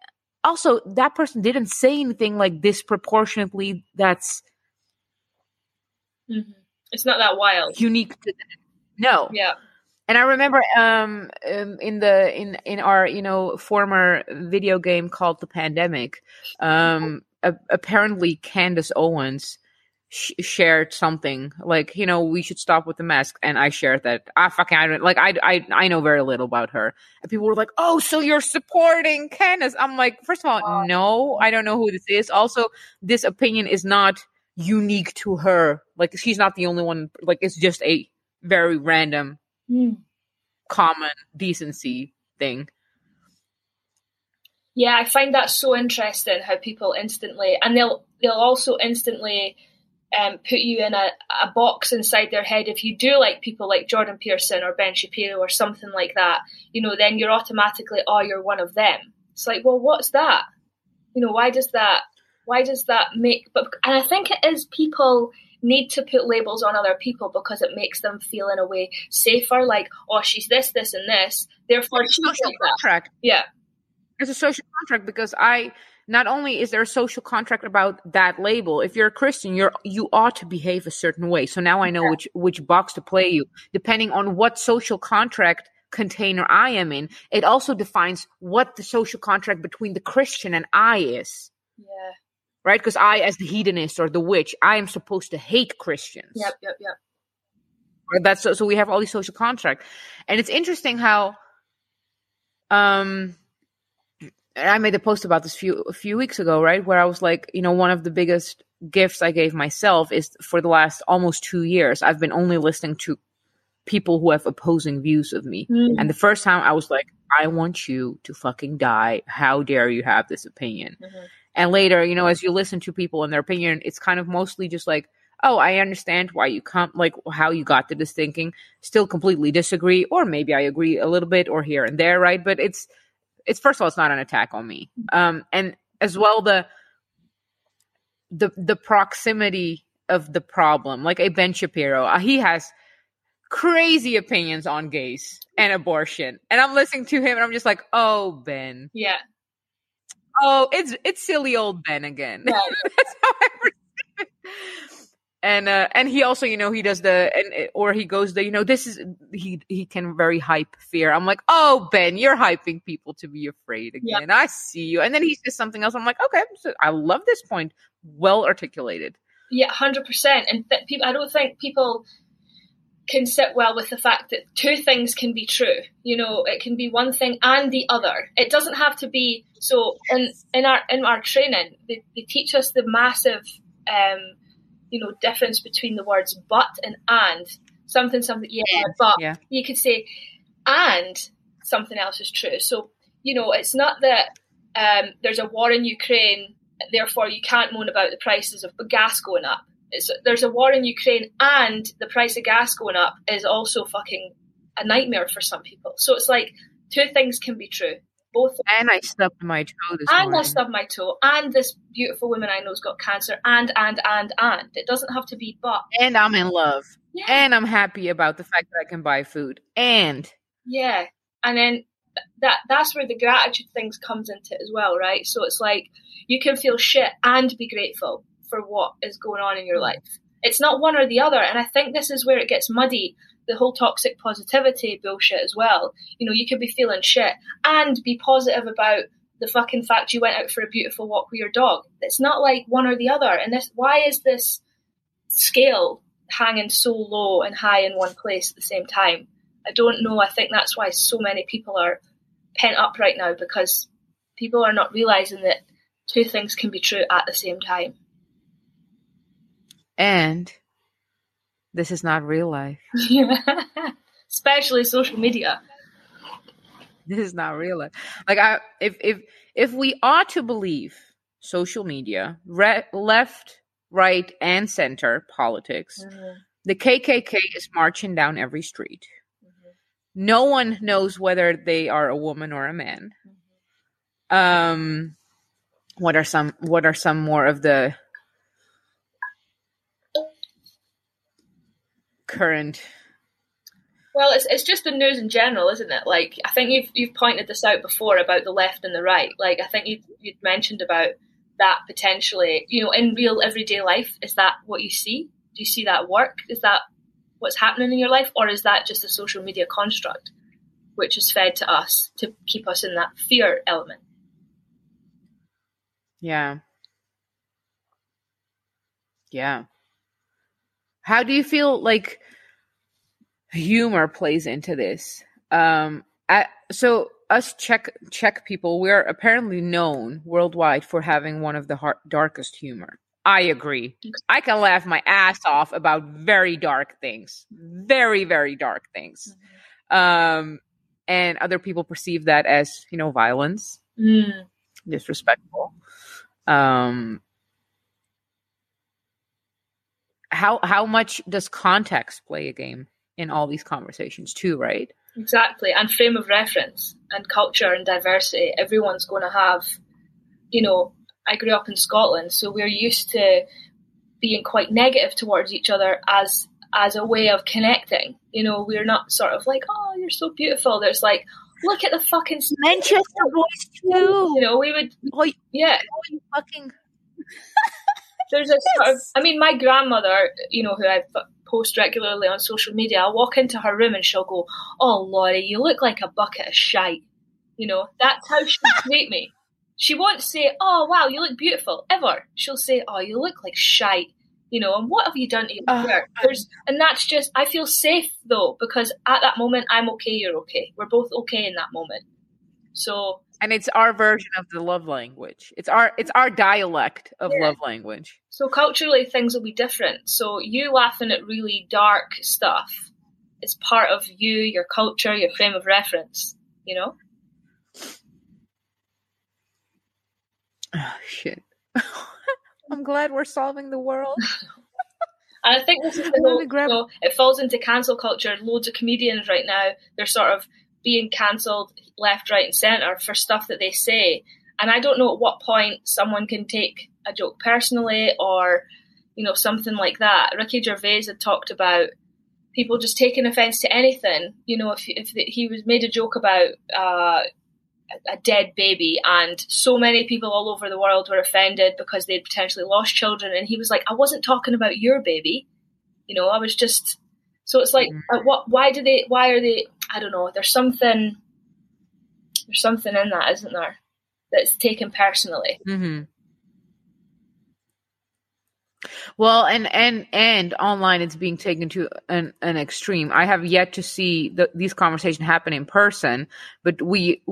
also that person didn't say anything like disproportionately that's
Mhm. It's not that wild.
unique to them. no
Yeah.
and i remember um, um in the in in our you know former video game called the pandemic um a- apparently candace owens sh- shared something. Like you know we should stop with the mask. And i shared that. I fucking i don't like I, I i know very little about her. And people were like oh so you're supporting candace. I'm like first of all no i don't know who this is. Also this opinion is not unique to her. Like she's not the only one. Like it's just a very random hmm. common decency thing.
Yeah, I find that so interesting how people instantly, and they'll they'll also instantly um, put you in a, a box inside their head if you do like people like Jordan Pearson or Ben Shapiro or something like that. You know, then you're automatically, oh, you're one of them. It's like, well, what's that? You know, why does that? Why does that make? But and I think it is people need to put labels on other people because it makes them feel in a way safer. Like, oh, she's this, this, and this. Therefore,
It's a social
like that.
contract
Yeah.
it's a social contract because i not only is there a social contract about that label if you're a christian you're you ought to behave a certain way so now i know which which box to play you depending on what social contract container i am in it also defines what the social contract between the christian and i is
Yeah.
right because i as the hedonist or the witch i am supposed to hate christians
Yep. Yep. Yep.
Right, That's so, so we have all these social contract, and it's interesting how, um, and I made a post about this few a few weeks ago, right, where I was like, you know, one of the biggest gifts I gave myself is for the last almost two years, I've been only listening to people who have opposing views of me.
Mm.
And the first time I was like, I want you to fucking die. How dare you have this opinion?
Mhm.
And later, you know, as you listen to people and their opinion, it's kind of mostly just like, oh, I understand why you come, like how you got to this thinking. Still completely disagree, or maybe I agree a little bit, or here and there, right? But it's, it's first of all, it's not an attack on me, um, and as well the, the the proximity of the problem, like a Ben Shapiro, uh, he has crazy opinions on gays and abortion, and I'm listening to him, and I'm just like, oh, Ben,
Yeah.
oh, it's it's silly old Ben again.
Yeah.
That's how I perceive it. And uh, and he also, you know, he does the and or he goes the, you know, this is he he can very hype fear. I'm like, oh Ben, you're hyping people to be afraid
Yeah.
again. I see you. And then he says something else. I'm like, okay, so I love this point. Well articulated.
Yeah, hundred percent. And th- people, I don't think people can sit well with the fact that two things can be true. You know, it can be one thing and the other. It doesn't have to be. So in in our in our training, they, they teach us the massive, um, you know, difference between the words but and and. Something, something, yeah,
And,
but
yeah.
you could say and something else is true. So you know, it's not that um, there's a war in Ukraine, therefore you can't moan about the prices of gas going up. It's, there's a war in Ukraine, and the price of gas going up is also fucking a nightmare for some people. So it's like two things can be true. Both,
And I stubbed my toe this
and I
morning.
stubbed my toe, and this beautiful woman I know's got cancer, and and and and. It doesn't have to be but.
and I'm in love.
Yeah,
And I'm happy about the fact that I can buy food. And
yeah, and then that that's where the gratitude things comes into it as well, right? So it's like you can feel shit and be grateful for what is going on in your mm. life. It's not one or the other, and I think this is where it gets muddy. The whole toxic positivity bullshit as well. You know, you could be feeling shit and be positive about the fucking fact you went out for a beautiful walk with your dog. It's not like one or the other. And this, why is this scale hanging so low and high in one place at the same time? I don't know. I think that's why so many people are pent up right now because people are not realizing that two things can be true at the same time.
and this is not real life.
Especially social media.
This is not real life. Like I if if if we are to believe social media, re- left, right, and center politics, mm-hmm. the KKK is marching down every street. Mm-hmm. No one knows whether they are a woman or a man. Mm-hmm. Um, what are some? What are some more of the current?
Well, it's it's just the news in general, isn't it? Like I think you've you've pointed this out before about the left and the right. Like I think you you'd mentioned about that potentially, you know, in real everyday life. Is that what you see? Do you see that work? Is that what's happening in your life, or is that just a social media construct, which is fed to us to keep us in that fear element?
Yeah. Yeah. How do you feel like humor plays into this? Um I, so us Czech Czech people, we're apparently known worldwide for having one of the har darkest humor. I agree. I can laugh my ass off about very dark things, very very dark things, um, and other people perceive that as you know violence,
Mm.
disrespectful. Um, how how much does context play a game in all these conversations too? Right?
Exactly, and frame of reference and culture and diversity. Everyone's going to have, you know, I grew up in Scotland, so we're used to being quite negative towards each other as as a way of connecting. You know, we're not sort of like, oh, you're so beautiful. There's like, look at the fucking
Manchester boys too.
You know, we would,
Oh,
yeah.
oh, you fucking
There's a sort of, I mean, my grandmother, you know, who I post regularly on social media, I'll walk into her room and she'll go, "Oh, Laurie, you look like a bucket of shite." You know, that's how she treat me. She won't say, "Oh, wow, you look beautiful," ever. She'll say, "Oh, you look like shite." You know, and what have you done to your
Oh,
hair? Uh, There's, and that's just. I feel safe though because at that moment I'm okay, you're okay. We're both okay in that moment. So
and it's our version of the love language. It's our it's our dialect of
Yeah.
love language.
So culturally, things will be different. So you laughing at really dark stuff it's part of you, your culture, your frame of reference. You know.
Oh shit! I'm glad we're solving the world.
And I think this is the whole, grab- so it falls into cancel culture. Loads of comedians right now, they're sort of being cancelled left, right, and centre for stuff that they say. And I don't know at what point someone can take a joke personally or, you know, something like that. Ricky Gervais had talked about people just taking offence to anything. You know, if, if he was made a joke about uh, a dead baby and so many people all over the world were offended because they'd potentially lost children and he was like i wasn't talking about your baby you know i was just so it's like mm. what why do they why are they i don't know there's something there's something in that isn't there that's taken personally
mm-hmm. Well, and and and online, it's being taken to an, an extreme. I have yet to see the, these conversations happen in person, but we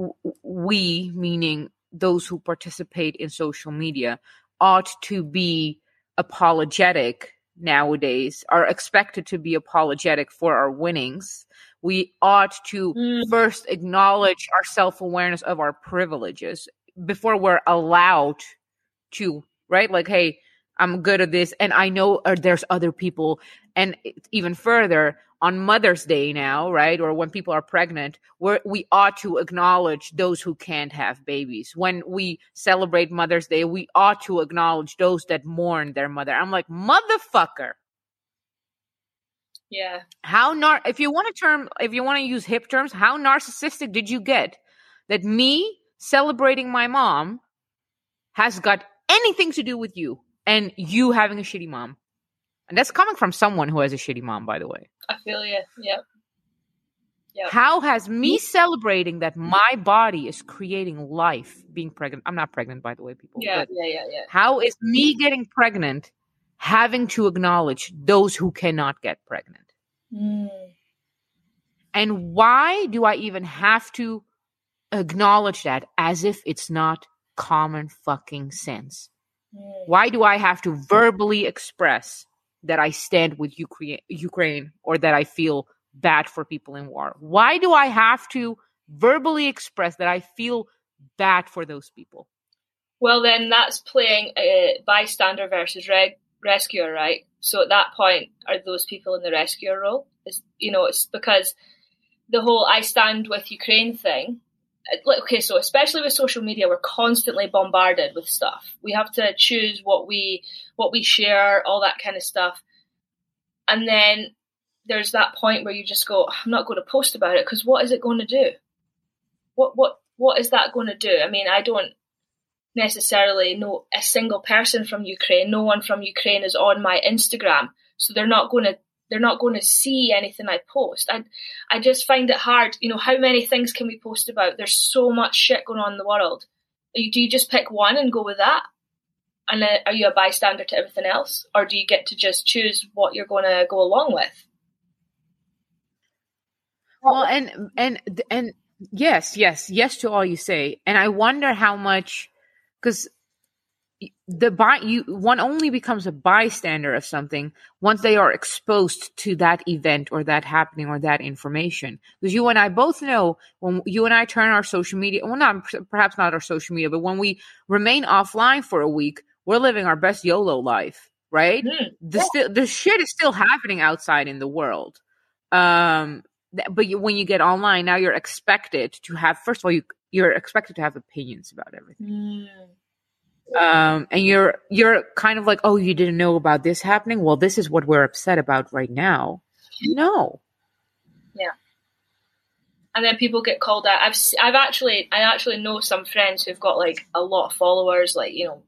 we meaning those who participate in social media ought to be apologetic nowadays. Are expected to be apologetic for our winnings. We ought to mm. first acknowledge our self awareness of our privileges before we're allowed to right like hey I'm good at this. And I know uh, there's other people. And even further, on Mother's Day now, right? Or when people are pregnant, we we ought to acknowledge those who can't have babies. When we celebrate Mother's Day, we ought to acknowledge those that mourn their mother. I'm like, motherfucker.
Yeah.
How nar if you want to term if you want to use hip terms, how narcissistic did you get that me celebrating my mom has got anything to do with you? and you having a shitty mom. And that's coming from someone who has a shitty mom, by the way.
I feel you. Yep.
Yep. How has me celebrating that my body is creating life being pregnant? I'm not pregnant, by the way, people.
Yeah, yeah, yeah, yeah.
How is me getting pregnant having to acknowledge those who cannot get pregnant?
Mm.
And why do I even have to acknowledge that as if it's not common fucking sense? Why do I have to verbally express that I stand with Ukraine or that I feel bad for people in war? Why do I have to verbally express that I feel bad for those people?
Well, then that's playing a bystander versus reg- rescuer, right? So at that point, are those people in the rescuer role? Is you know, it's because the whole "I stand with Ukraine" thing okay, so especially with social media, we're constantly bombarded with stuff. We have to choose what we what we share, all that kind of stuff, and then there's that point where you just go, I'm not going to post about it because what is it going to do? What what what is that going to do? I mean, I don't necessarily know a single person from Ukraine. No one from Ukraine is on my Instagram, so they're not going to they're not going to see anything I post. I, I just find it hard. You know, how many things can we post about? There's so much shit going on in the world. Do you just pick one and go with that? And are you a bystander to everything else? Or do you get to just choose what you're going to go along with?
Well, and, and, and yes, yes, yes to all you say. And I wonder how much, because the by you one only becomes a bystander of something once they are exposed to that event or that happening or that information. Because you and i both know when you and i turn our social media well not perhaps not our social media but when we remain offline for a week we're living our best yolo life right? Mm, the, sti- the shit is still happening outside in the world. Um but you, when you get online now you're expected to have first of all you you're expected to have opinions about everything
mm
um, and you're you're kind of like, oh, you didn't know about this happening. Well, this is what we're upset about right now. No.
Yeah. And then people get called out. I've I've actually I actually know some friends who've got like a lot of followers, like you know,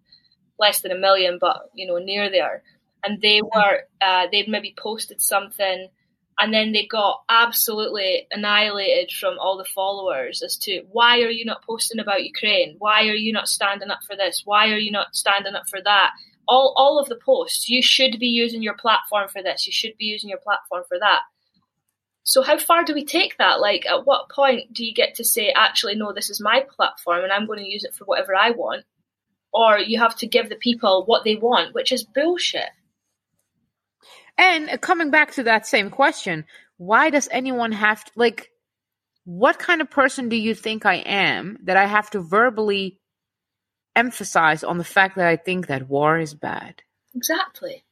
less than a million, but you know, near there. And they were uh, they'd maybe posted something and then they got absolutely annihilated from all the followers as to why are you not posting about Ukraine? Why are you not standing up for this? Why are you not standing up for that? All all of the posts, you should be using your platform for this. You should be using your platform for that. So how far do we take that? Like at what point do you get to say actually no this is my platform and I'm going to use it for whatever I want? Or you have to give the people what they want, which is bullshit.
And coming back to that same question, why does anyone have to like what kind of person do you think I am that I have to verbally emphasize on the fact that I think that war is bad?
Exactly.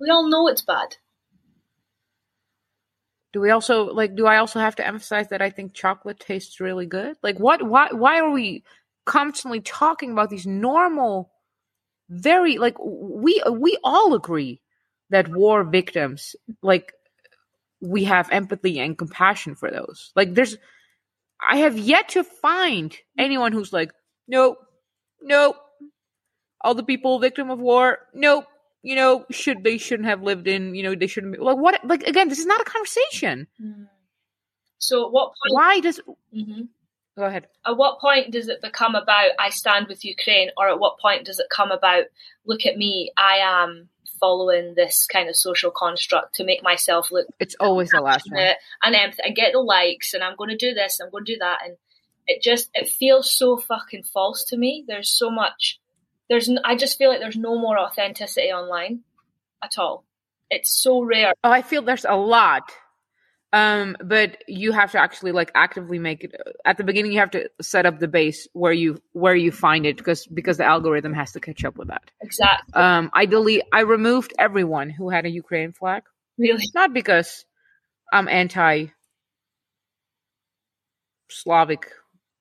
We all know it's bad.
Do we also like do I also have to emphasize that I think chocolate tastes really good? Like what why why are we constantly talking about these normal very like we we all agree that war victims like we have empathy and compassion for those. Like there's I have yet to find anyone who's like, nope, nope. All the people victim of war, nope. You know, should they shouldn't have lived in, you know, they shouldn't be like what like again, this is not a conversation.
Mm. So what point
Why does
Mhm.
go ahead.
At what point does it become about I stand with Ukraine, or at what point does it come about look at me, I am following this kind of social construct to make myself look
It's always the last one.
and empathy and get the likes, and I'm going to do this, I'm going to do that, and it just it feels so fucking false to me. There's so much. There's n- I just feel like there's no more authenticity online at all. It's so rare.
Oh, I feel there's a lot. Um, but you have to actually like actively make it at the beginning you have to set up the base where you where you find it because because the algorithm has to catch up with that.
Exactly.
Um I delete I removed everyone who had a Ukraine flag.
Really.
Not because I'm anti Slavic,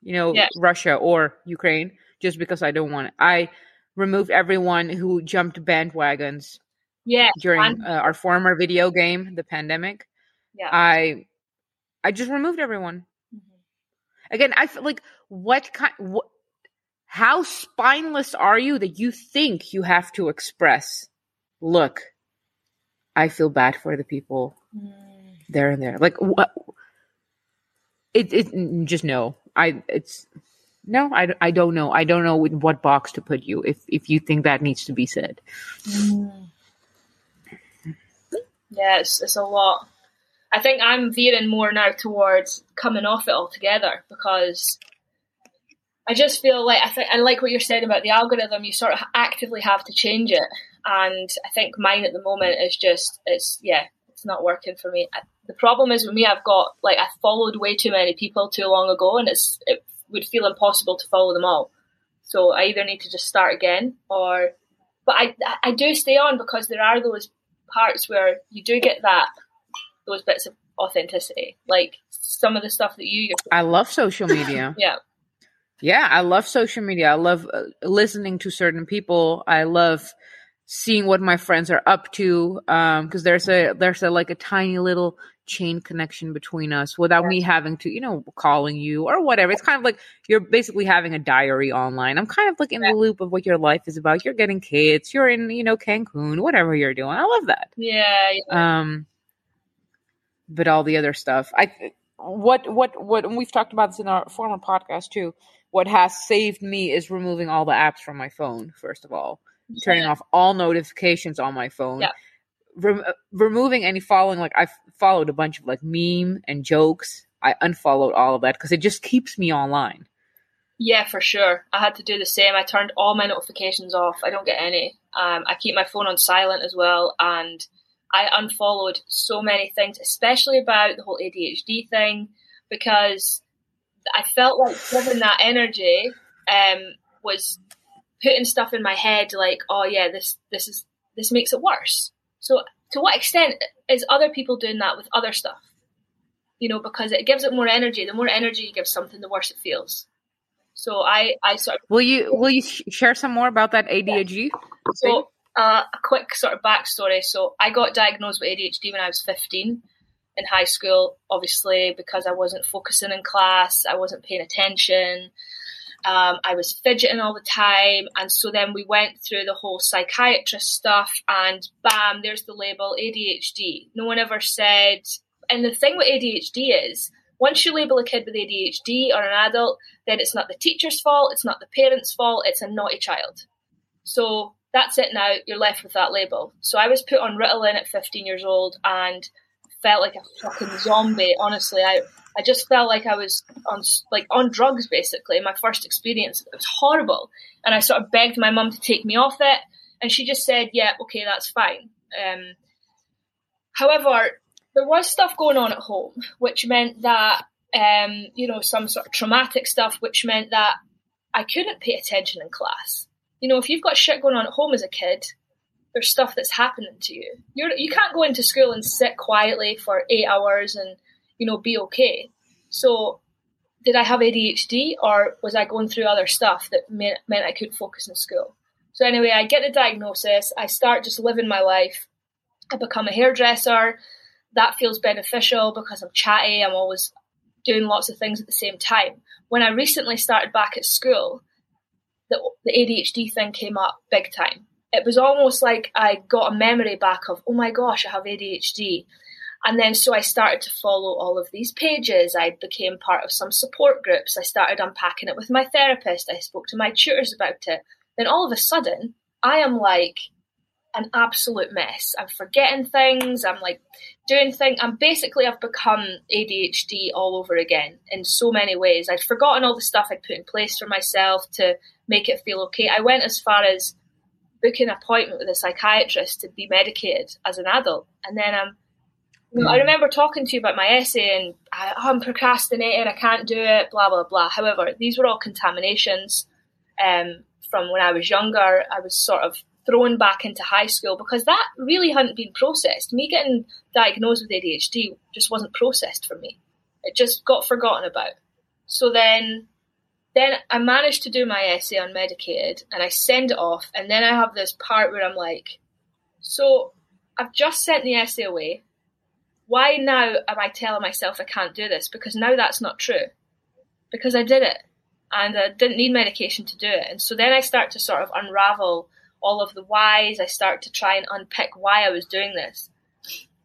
you know,
Yeah.
Russia or Ukraine, just because I don't want it. I removed everyone who jumped bandwagons
Yeah.
during uh, our former video game, the pandemic.
Yeah.
I I just removed everyone.
Mhm.
Again, I feel like what kind what how spineless are you that you think you have to express look I feel bad for the people
Mm.
there and there. Like what it it just no. I it's no, I, I don't know. I don't know in what box to put you if if you think that needs to be said.
Mm. Yeah, it's, it's a lot. I think I'm veering more now towards coming off it altogether because I just feel like I think I like what you're saying about the algorithm. You sort of actively have to change it, and I think mine at the moment is just it's yeah, it's not working for me. I, the problem is with me, I've got like I followed way too many people too long ago, and it's it would feel impossible to follow them all. So I either need to just start again, or but I I do stay on because there are those parts where you do get that those bits of authenticity, like some of the stuff that you
I love social media.
yeah
Yeah, I love social media. I love uh, listening to certain people. I love seeing what my friends are up to um because there's a there's a like a tiny little chain connection between us without me having to, you know, calling you or whatever. It's kind of like you're basically having a diary online. I'm kind of like in the loop of what your life is about. You're getting kids, you're in, you know, Cancun, whatever you're doing. I love that.
yeah, yeah.
Um, but all the other stuff, I what what what and we've talked about this in our former podcast too. What has saved me is removing all the apps from my phone. First of all, turning off all notifications on my phone.
Yeah.
Rem- removing any following. Like I followed a bunch of like meme and jokes. I unfollowed all of that because it just keeps me online.
Yeah, for sure. I had to do the same. I turned all my notifications off. I don't get any. Um, I keep my phone on silent as well, and I unfollowed so many things, especially about the whole ADHD thing, because I felt like given that energy um, was putting stuff in my head, like, oh yeah, this this is this makes it worse. So to what extent is other people doing that with other stuff? You know, because it gives it more energy. The more energy you give something, the worse it feels. So I, I sort of
Will you will you share some more about that ADHD? thing?
so uh, a quick sort of backstory. So I got diagnosed with ADHD when I was 15 in high school, obviously because I wasn't focusing in class, I wasn't paying attention, um, I was fidgeting all the time, and so then we went through the whole psychiatrist stuff, and bam, there's the label ADHD. No one ever said, and the thing with ADHD is. Once you label a kid with ADHD or an adult, then it's not the teacher's fault, it's not the parent's fault, it's a naughty child. So that's it now. You're left with that label. So I was put on Ritalin at 15 years old and felt like a fucking zombie. Honestly, I I just felt like I was on like on drugs basically. My first experience, it was horrible, and I sort of begged my mum to take me off it, and she just said, "Yeah, okay, that's fine." Um, however, there was stuff going on at home, which meant that um, you know some sort of traumatic stuff, which meant that I couldn't pay attention in class. You know, if you've got shit going on at home as a kid, there's stuff that's happening to you. You're you can't go into school and sit quietly for eight hours and you know be okay. So did I have ADHD or was I going through other stuff that meant, meant I could focus in school? So anyway, I get the diagnosis. I start just living my life. I become a hairdresser. That feels beneficial because I'm chatty. I'm always doing lots of things at the same time. When I recently started back at school, the, ADHD thing came up big time. It was almost like I got a memory back of, oh my gosh, I have ADHD. And then so I started to follow all of these pages. I became part of some support groups. I started unpacking it with my therapist. I spoke to my tutors about it. Then all of a sudden, I am like an absolute mess. I'm forgetting things. I'm like doing things. I'm basically, I've become ADHD all over again in so many ways. I'd forgotten all the stuff I'd put in place for myself to make it feel okay. I went as far as booking an appointment with a psychiatrist to be medicated as an adult. And then you know, I hmm. remember talking to you about my essay and I, oh, I'm procrastinating, I can't do it, blah, blah, blah. However, these were all contaminations um, from when I was younger. I was sort of thrown back into high school because that really hadn't been processed. Me getting diagnosed with ADHD just wasn't processed for me. It just got forgotten about. So then then I managed to do my essay on medicated and I send it off and then I have this part where I'm like, so I've just sent the essay away. Why now am I telling myself I can't do this? Because now that's not true. Because I did it and I didn't need medication to do it. And so then I start to sort of unravel all of the whys. I start to try and unpick why I was doing this.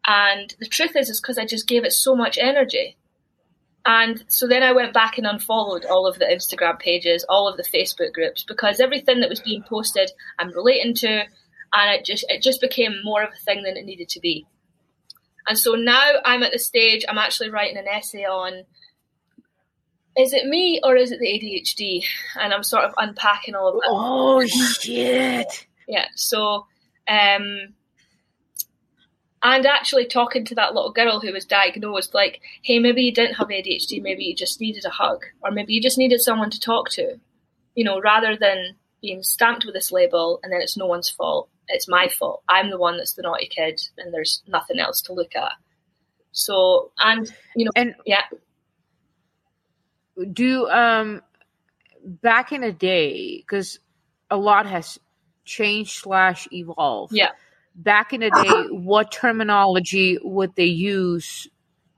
And the truth is, is because I just gave it so much energy. And so then I went back and unfollowed all of the Instagram pages, all of the Facebook groups, because everything that was being posted, I'm relating to, and it just it just became more of a thing than it needed to be. And so now I'm at the stage I'm actually writing an essay on is it me or is it the ADHD? And I'm sort of unpacking all of that.
Oh shit!
Yeah. So, um, and actually talking to that little girl who was diagnosed, like, hey, maybe you didn't have ADHD, maybe you just needed a hug, or maybe you just needed someone to talk to, you know, rather than being stamped with this label and then it's no one's fault. It's my fault. I'm the one that's the naughty kid, and there's nothing else to look at. So, and you know,
and
yeah,
do um back in the day because a lot has changed slash evolved.
Yeah.
Back in the uh-huh. day, what terminology would they use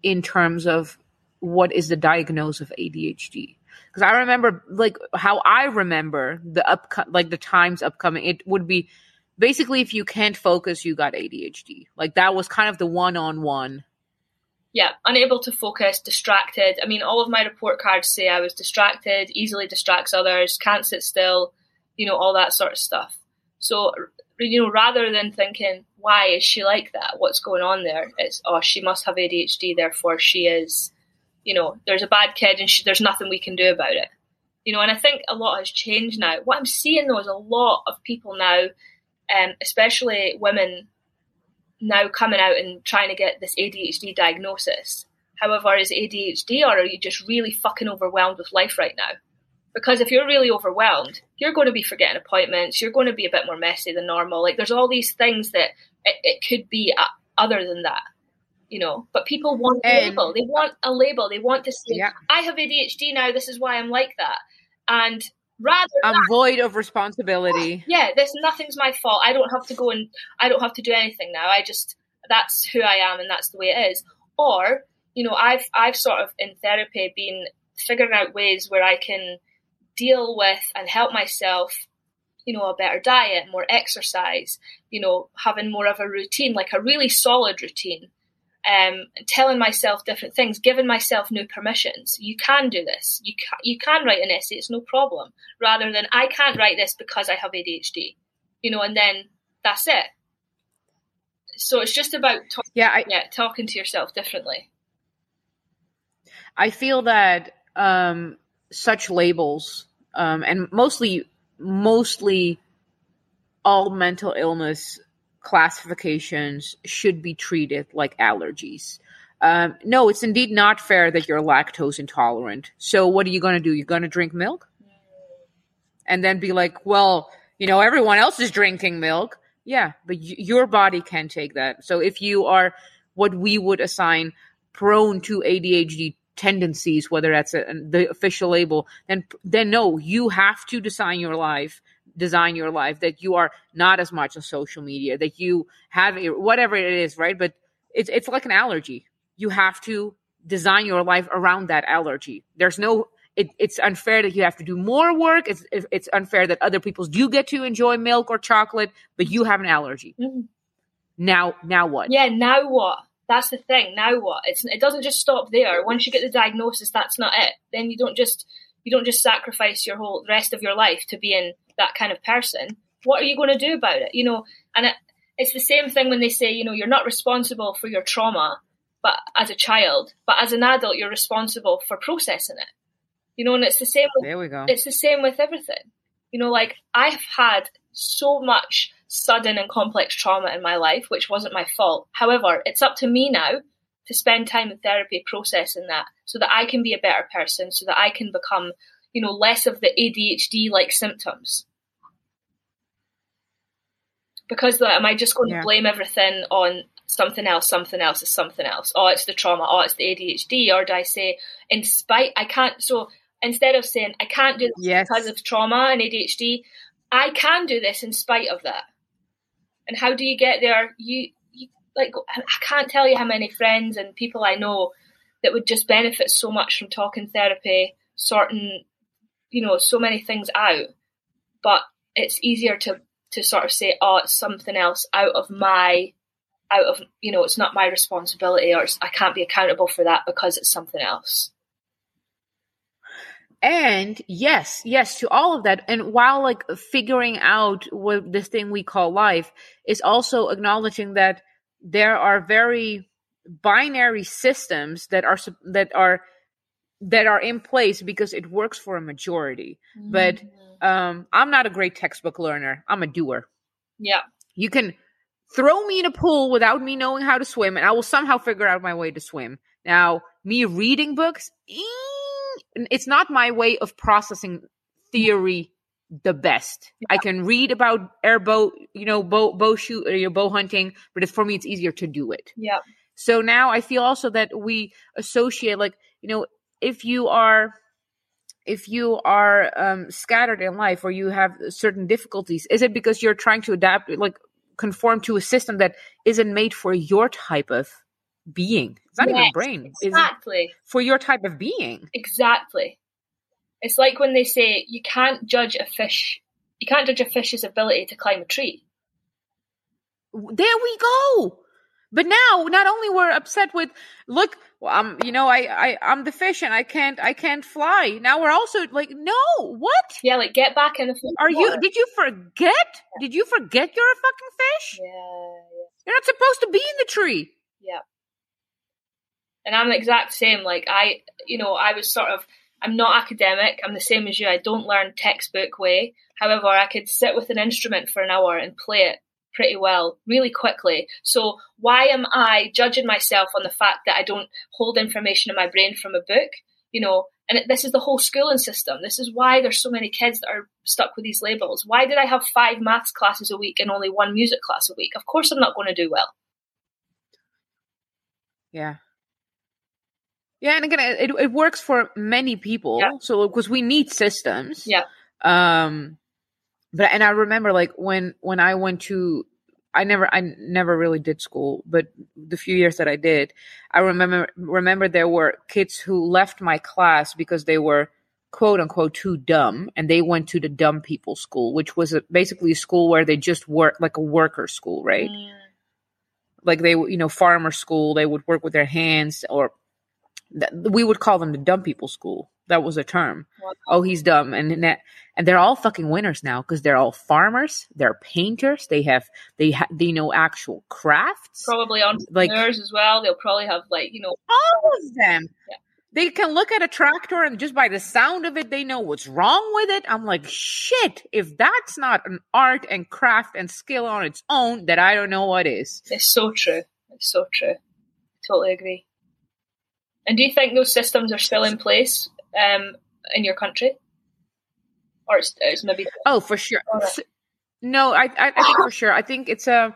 in terms of what is the diagnosis of ADHD? Because I remember, like, how I remember the up, like the times upcoming, it would be basically if you can't focus, you got ADHD. Like that was kind of the one on one
yeah, unable to focus, distracted. I mean, all of my report cards say I was distracted, easily distracts others, can't sit still, you know, all that sort of stuff. So, you know, rather than thinking, why is she like that? What's going on there? It's, oh, she must have ADHD, therefore she is, you know, there's a bad kid and she, there's nothing we can do about it. You know, and I think a lot has changed now. What I'm seeing though is a lot of people now, um, especially women now coming out and trying to get this ADHD diagnosis. However, is ADHD or are you just really fucking overwhelmed with life right now? Because if you're really overwhelmed, you're going to be forgetting appointments. You're going to be a bit more messy than normal. Like there's all these things that it, it could be uh, other than that, you know. But people want a label. They want a label. They want to say, yeah. "I have ADHD now. This is why I'm like that." And rather
I'm void of responsibility.
Yeah, this nothing's my fault. I don't have to go and I don't have to do anything now. I just that's who I am and that's the way it is. Or, you know, I've I've sort of in therapy been figuring out ways where I can deal with and help myself you know, a better diet, more exercise, you know, having more of a routine, like a really solid routine um, telling myself different things, giving myself new permissions. You can do this. You can, you can write an essay. It's no problem. Rather than I can't write this because I have ADHD, you know, and then that's it. So it's just about talk-
yeah, I,
yeah, talking to yourself differently.
I feel that um, such labels, um, and mostly, mostly all mental illness classifications should be treated like allergies. Um, no, it's indeed not fair that you're lactose intolerant. So what are you going to do? You're going to drink milk? And then be like, well, you know, everyone else is drinking milk. Yeah, but y- your body can take that. So if you are what we would assign prone to ADHD tendencies, whether that's a, the official label, then then no, you have to design your life, design your life that you are not as much on social media, that you have whatever it is, right? But it's it's like an allergy. You have to design your life around that allergy. There's no it, it's unfair that you have to do more work. It's it's unfair that other people do get to enjoy milk or chocolate, but you have an allergy.
Mm-hmm.
Now, now what?
Yeah, now what? That's the thing. Now what? It's it doesn't just stop there. Once you get the diagnosis, that's not it. Then you don't just you don't just sacrifice your whole rest of your life to being that kind of person. What are you going to do about it? You know, and it, it's the same thing when they say, you know, you're not responsible for your trauma, but as a child, but as an adult, you're responsible for processing it. You know, and it's the same. With,
there we go.
It's the same with everything. You know, like I've had so much sudden and complex trauma in my life, which wasn't my fault. However, it's up to me now to spend time in therapy processing that so that I can be a better person, so that I can become, you know, less of the ADHD like symptoms. Because am I just going yeah. to blame everything on something else, something else is something else? Oh, it's the trauma, oh, it's the ADHD, or do I say, in spite, I can't, so instead of saying I can't do this yes. because of trauma and ADHD, I can do this in spite of that. And how do you get there? You, you like I can't tell you how many friends and people I know that would just benefit so much from talking therapy, sorting, you know, so many things out. But it's easier to to sort of say, oh, it's something else out of my out of you know, it's not my responsibility, or I can't be accountable for that because it's something else
and yes yes to all of that. And while like figuring out what this thing we call life is also acknowledging that there are very binary systems that are that are that are in place because it works for a majority. Mm-hmm. but um i'm not a great textbook learner. I'm a doer.
Yeah.
You can throw me in a pool without me knowing how to swim and i will somehow figure out my way to swim. Now me reading books it's not my way of processing theory the best. Yeah. I can read about air bow, you know, bow bow shoot or your bow hunting, but it's for me it's easier to do it.
Yeah.
So now I feel also that we associate like, you know, if you are if you are um, scattered in life or you have certain difficulties, is it because you're trying to adapt, like conform to a system that isn't made for your type of being. It's not yes, even brain.
Exactly.
For your type of being.
Exactly. It's like when they say you can't judge a fish. You can't judge a fish's ability to climb a tree.
There we go. But now, not only we're upset with, look, well, I'm, you know, I, I, I'm the fish and I can't, I can't fly. Now we're also like, no, what?
Yeah, like get back in the.
Are you? Did you forget? Yeah. Did you forget you're a fucking fish?
Yeah, yeah.
You're not supposed to be in the tree.
Yeah and I'm the exact same. Like I, you know, I was sort of, I'm not academic. I'm the same as you. I don't learn textbook way. However, I could sit with an instrument for an hour and play it pretty well, really quickly. So why am I judging myself on the fact that I don't hold information in my brain from a book? You know, and this is the whole schooling system. This is why there's so many kids that are stuck with these labels. Why did I have five maths classes a week and only one music class a week? Of course, I'm not going to do well.
Yeah, yeah, and again, it it works for many people. Yeah. So because we need systems.
Yeah.
Um, but and I remember like when when I went to I never I never really did school, but the few years that I did, I remember remember there were kids who left my class because they were quote unquote too dumb and they went to the dumb people school, which was a, basically a school where they just work like a worker school, right? Mm. Like they you know farmer school, they would work with their hands or we would call them the dumb people school. That was a term. Wow. Oh, he's dumb, and that, and they're all fucking winners now because they're all farmers. They're painters. They have they ha- they know actual crafts.
Probably entrepreneurs like, as well. They'll probably have like you know
all of them. Yeah. they can look at a tractor and just by the sound of it, they know what's wrong with it. I'm like, shit, if that's not an art and craft and skill on its own, that I don't know what is.
It's so true. It's so true. I Totally agree. And do you think those systems are still in place um, in your country? Or it's, it's maybe.
Oh, for sure. No, I, I, I think for sure. I think it's a.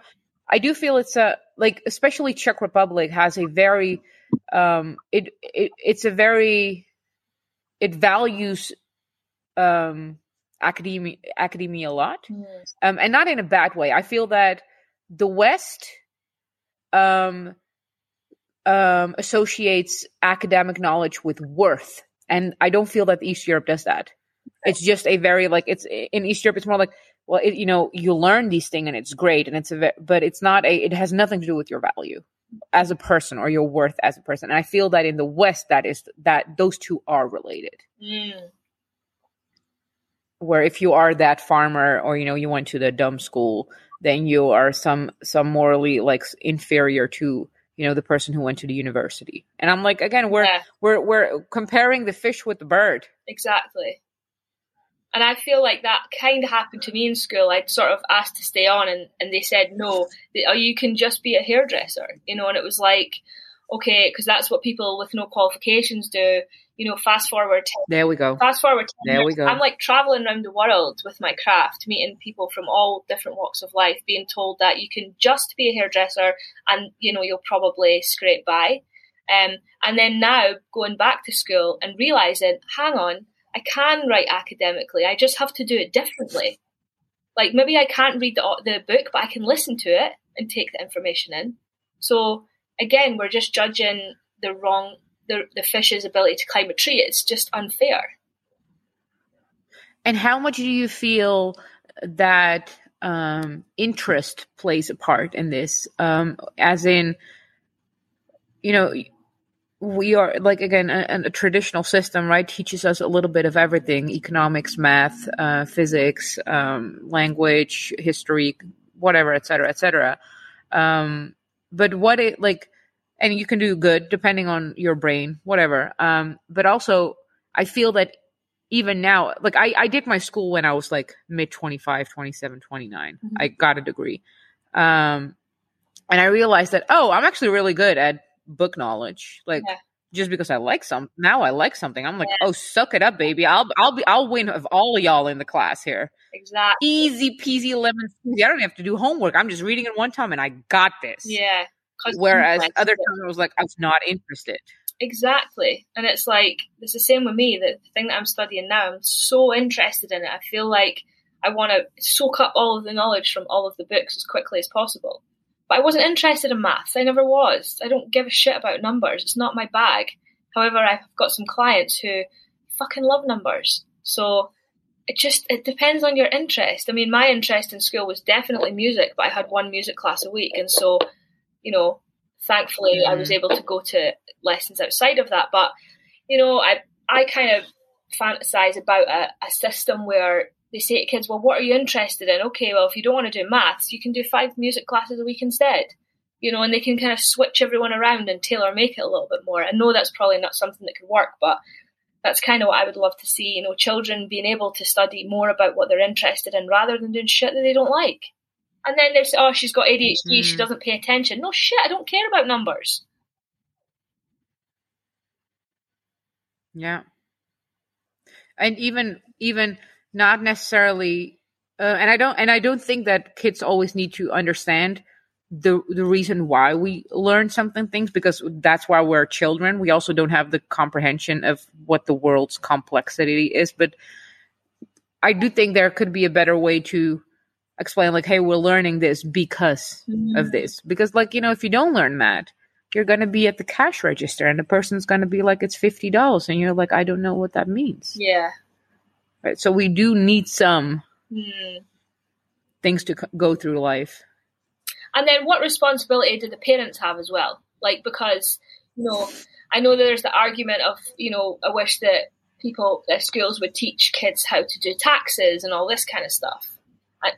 I do feel it's a like, especially Czech Republic has a very um, it, it it's a very it values um, academia academia a lot,
Yes.
um, and not in a bad way. I feel that the West um, um, associates academic knowledge with worth, and I don't feel that East Europe does that. It's just a very like it's in East Europe. It's more like well, it, you know, you learn these things and it's great, and it's a ve- but it's not a. It has nothing to do with your value as a person or your worth as a person. And I feel that in the West, that is that those two are related.
Mm.
Where if you are that farmer or you know you went to the dumb school, then you are some some morally like inferior to you know the person who went to the university. And I'm like again, we're
Yeah.
we're we're comparing the fish with the bird.
Exactly. And I feel like that kind of happened to me in school. I'd sort of asked to stay on, and, and they said no. Oh, you can just be a hairdresser, you know. And it was like, okay, because that's what people with no qualifications do. You know, fast forward,
There we go.
fast forward. 10
There we go.
I'm like traveling around the world with my craft, meeting people from all different walks of life, being told that you can just be a hairdresser, and you know you'll probably scrape by. Um, and then now going back to school and realizing, hang on, I can write academically. I just have to do it differently. Like maybe I can't read the the book, but I can listen to it and take the information in. So again, we're just judging the wrong the the fish's ability to climb a tree. It's just unfair.
And how much do you feel that um, interest plays a part in this? Um, as in, you know, we are like again a, a traditional system, right? Teaches us a little bit of everything: economics, math, uh, physics, um, language, history, whatever, et cetera, et cetera. Um, but what it like, and you can do good depending on your brain, whatever. Um, but also, I feel that even now, like I, I did my school when I was like mid 25, 27, 29.
Mhm.
I got a degree. Um, and I realized that, oh, I'm actually really good at book knowledge. Like,
Yeah.
just because I like some, now I like something. I'm like, oh, suck it up, baby. I'll, I'll be, I'll win of all y'all in the class here.
Exactly.
Easy peasy lemon squeezy. I don't have to do homework. I'm just reading it one time and I got this.
Yeah.
Whereas other times I was like, I was not interested.
Exactly. And it's like, it's the same with me. The thing that I'm studying now, I'm so interested in it. I feel like I want to soak up all of the knowledge from all of the books as quickly as possible. But I wasn't interested in maths. I never was. I don't give a shit about numbers. It's not my bag. However, I've got some clients who fucking love numbers. So it just, it depends on your interest. I mean, my interest in school was definitely music, but I had one music class a week. And so, you know, thankfully I was mm. able to go to lessons outside of that. But you know, I I kind of fantasize about a, a system where they say to kids, "Well, what are you interested in?" Okay, well, if you don't want to do maths, you can do five music classes a week instead. You know, and they can kind of switch everyone around and tailor make it a little bit more. I know that's probably not something that could work, but that's kind of what I would love to see. You know, children being able to study more about what they're interested in rather than doing shit that they don't like. And then they say, oh, she's got ADHD, she
Mm.
doesn't pay attention. No shit, I don't care about numbers.
Yeah. And even even not necessarily uh, and I don't and I don't think that kids always need to understand the the reason why we learn something things because that's why we're children. We also don't have the comprehension of what the world's complexity is, but I do think there could be a better way to explain like hey, we're learning this because of this. Because like, you know, if you don't learn that, you're going to be at the cash register and the person's going to be like it's $50 and you're like I don't know what that means.
Yeah.
Right? So we do need some
Hmm.
things to c- go through life.
And then what responsibility do the parents have as well? Like, because, you know, I know there's the argument of, you know, I wish that people, uh, schools would teach kids how to do taxes and all this kind of stuff.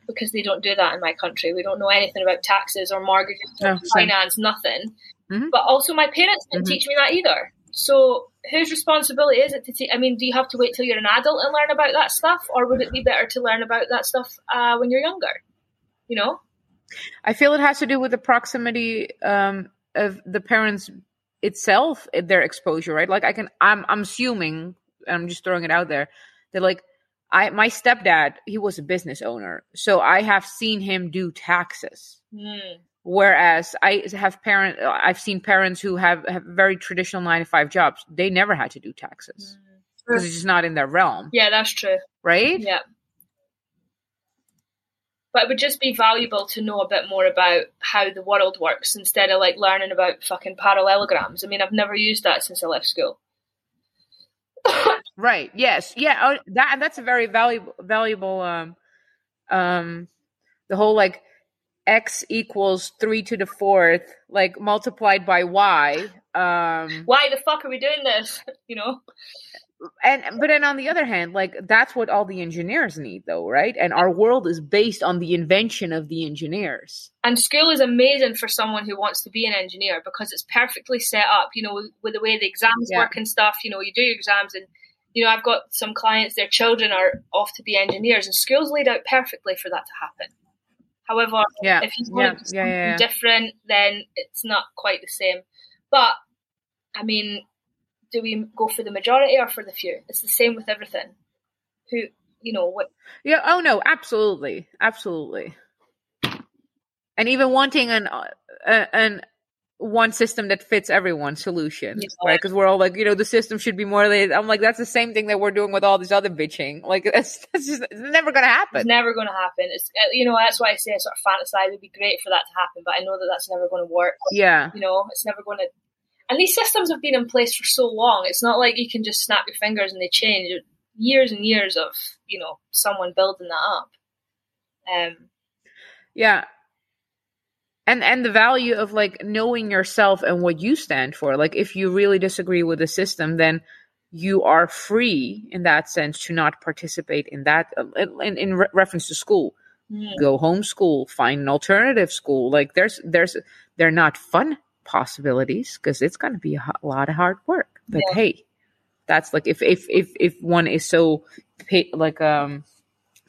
Because they don't do that in my country. We don't know anything about taxes or mortgages or
No,
finance, nothing.
Mhm.
But also, my parents didn't
Mhm.
teach me that either. So whose responsibility is it to take? I mean, do you have to wait till you're an adult and learn about that stuff, or would it be better to learn about that stuff uh, when you're younger? You know,
I feel it has to do with the proximity um, of the parents itself, their exposure, right? Like I can, I'm, I'm assuming, I'm just throwing it out there that like I, my stepdad, he was a business owner, so I have seen him do taxes.
Mm.
Whereas I have parent, I've seen parents who have, have very traditional nine to five jobs. They never had to do taxes because
Mm.
it's just not in their realm,
Yeah, that's true.
right?
Yeah. But it would just be valuable to know a bit more about how the world works instead of like learning about fucking parallelograms. I mean, I've never used that since I left school.
Right. Yes. Yeah. Oh, that and that's a very valuable valuable um um the whole like x equals three to the fourth like multiplied by y um
Why the fuck are we doing this? You know?
and but then on the other hand like that's what all the engineers need though right and our world is based on the invention of the engineers
And school is amazing for someone who wants to be an engineer because it's perfectly set up, you know, with, with the way the exams
Yeah.
work and stuff. You know, you do your exams and, you know, I've got some clients, their children are off to be engineers and school's laid out perfectly for that to happen. However,
yeah
if you want
yeah,
something
yeah, yeah.
different, then it's not quite the same. But, I mean, do we go for the majority or for the few? It's the same with everything. Who, you know, what,
Yeah. Oh no. Absolutely. Absolutely. And even wanting an uh, an one system that fits everyone solution,
Yeah.
right? Because we're all like, you know, the system should be more. Like, I'm like, that's the same thing that we're doing with all this other bitching. Like, that's, that's just it's never gonna
It's
happen.
never going to happen. It's uh, you know that's why I say I sort of fantasize. It'd be great for that to happen, but I know that that's never going to work.
Yeah.
You know, it's never going to. And these systems have been in place for so long. It's not like you can just snap your fingers and they change. Years and years of you know someone building that up. Um,
Yeah. And and the value of like knowing yourself and what you stand for. Like if you really disagree with the system, then you are free in that sense to not participate in that in, in re- reference to school.
mm,
Go homeschool, find an alternative school. Like there's there's they're not fun possibilities because it's going to be a lot of hard work. But
Yeah.
hey, that's like if if if if one is so like um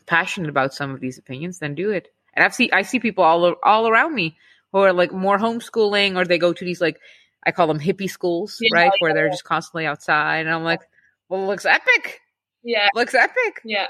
passionate about some of these opinions, then do it. And I've see I see people all all around me who are like more homeschooling, or they go to these like I call them hippie schools,
Yeah,
right, where they're just constantly outside. And I'm like, well, it looks epic.
yeah,
looks epic.
yeah.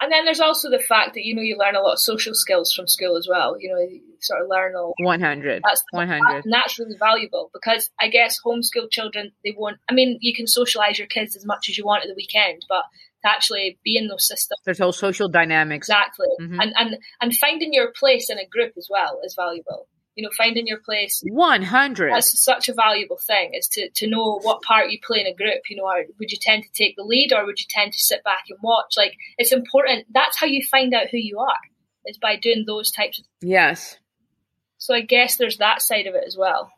And then there's also the fact that you know you learn a lot of social skills from school as well. You know, you sort of learn a
One hundred.
That's
One hundred.
and that's really valuable because I guess homeschool children they won't. I mean, you can socialize your kids as much as you want at the weekend, but to actually be in those systems
There's whole social dynamics.
exactly,
Mhm.
and and and finding your place in a group as well is valuable. You know, finding your place.
One hundred.
That's such a valuable thing is to, to know what part you play in a group. You know, would you tend to take the lead or would you tend to sit back and watch? Like, it's important. That's how you find out who you are, is by doing those types of
Yes.
So I guess there's that side of it as well.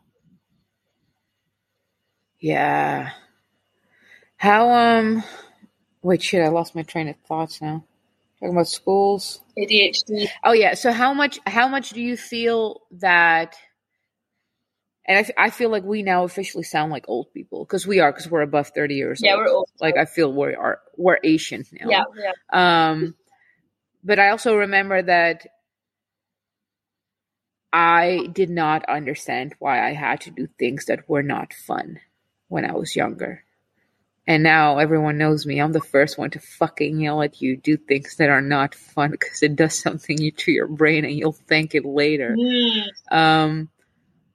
Yeah. How um wait shit, I lost my train of thoughts now. Talking about schools.
ADHD.
Oh yeah, so how much how much do you feel that and I, f- I feel like we now officially sound like old people because we are because we're above 30 years
Yeah,
old.
we're old.
Like I feel we are we're Asian now.
Yeah, yeah.
Um, but I also remember that I did not understand why I had to do things that were not fun when I was younger. And now everyone knows me. I'm the first one to fucking yell at you, do things that are not fun because it does something to your brain and you'll thank it later.
Mm,
Um,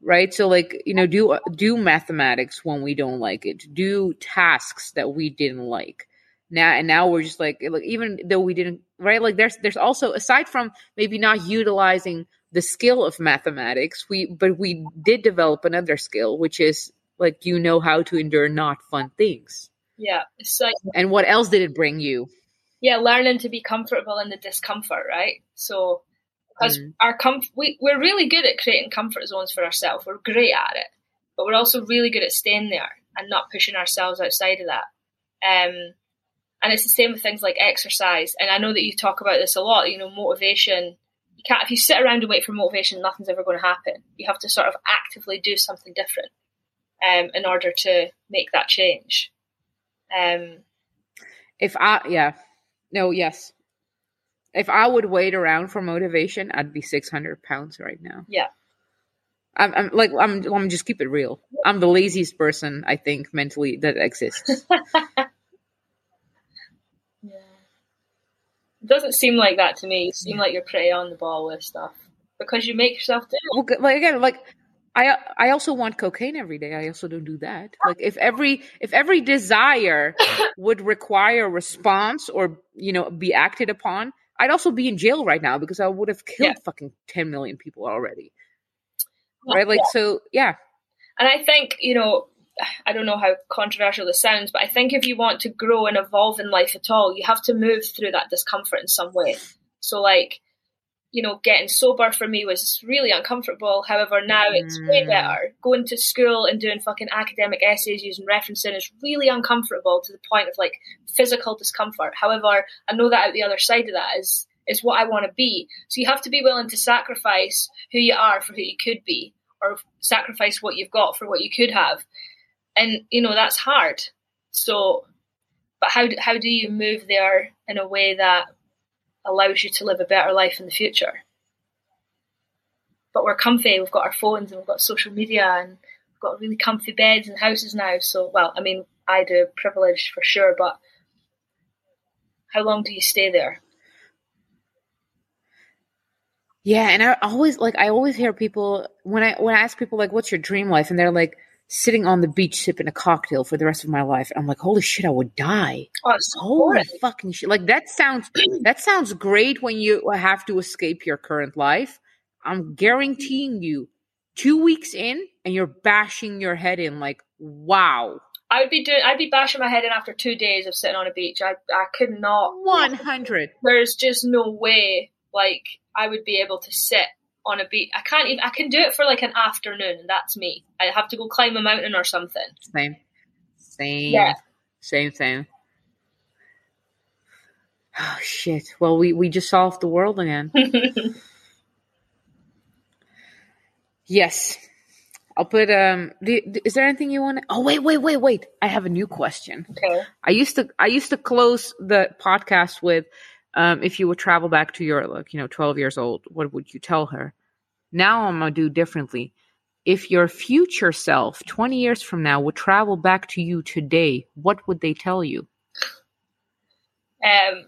right? So like, you know, do do mathematics when we don't like it. Do tasks that we didn't like. Now and now we're just like like even though we didn't right like there's there's also aside from maybe not utilizing the skill of mathematics, we but we did develop another skill which is like you know how to endure not fun things.
Yeah. It's like
And what else did it bring you?
yeah, learning to be comfortable in the discomfort, right? So because
Mm.
our comf- we we're really good at creating comfort zones for ourselves. We're great at it, but we're also really good at staying there and not pushing ourselves outside of that. Um, and it's the same with things like exercise. And I know that you talk about this a lot. You know, motivation. You can't if you sit around and wait for motivation, nothing's ever going to happen. You have to sort of actively do something different um, in order to make that change. Um,
if I, yeah, no, yes. If I would wait around for motivation, I'd be 600 pounds right now.
Yeah.
I'm, I'm like, I'm, I'm just keep it real. I'm the laziest person I think mentally that exists.
yeah. It doesn't seem like that to me. You seem like you're pretty on the ball with stuff because you make yourself do it.
well, like again, like I I also want cocaine every day. I also don't do that. Like if every if every desire would require response or you know be acted upon, I'd also be in jail right now because I would have killed
Yeah.
fucking ten million people already. Right? Like so, yeah.
And I think, you know, I don't know how controversial this sounds, but I think if you want to grow and evolve in life at all, you have to move through that discomfort in some way. So, like, you know, getting sober for me was really uncomfortable. However, now it's way
Mm.
better. Going to school and doing fucking academic essays using referencing is really uncomfortable to the point of like physical discomfort. However, I know that out the other side of that is is what I want to be. So you have to be willing to sacrifice who you are for who you could be, or sacrifice what you've got for what you could have. And you know that's hard. So, but how do, how do you move there in a way that allows you to live a better life in the future? But we're comfy. We've got our phones and we've got social media and we've got really comfy beds and houses now. So, well, I mean, I do privileged for sure, but how long do you stay there?
Yeah, and I always like I always hear people when I when I ask people like what's your dream life and they're like sitting on the beach sipping a cocktail for the rest of my life. I'm like, holy shit, I would die.
Oh,
Holy
boring.
fucking shit! Like that sounds that sounds great when you have to escape your current life. I'm guaranteeing you, two weeks in, and you're bashing your head in. Like, wow,
I would be doing. I'd be bashing my head in after two days of sitting on a beach. I I could not.
one hundred.
There's just no way. Like I would be able to sit on a beach. I can't even. I can do it for like an afternoon, and that's me. I have to go climb a mountain or something.
Same, same,
Yeah.
same, same. Oh shit! Well, we we just solved the world again. Yes. I'll put um do, is there anything you want to Oh wait, wait, wait, wait. I have a new question.
okay.
I used to I used to close the podcast with um if you would travel back to your like, you know, 12 years old, what would you tell her? Now I'm going to do differently. If your future self 20 years from now would travel back to you today, what would they tell you?
Um.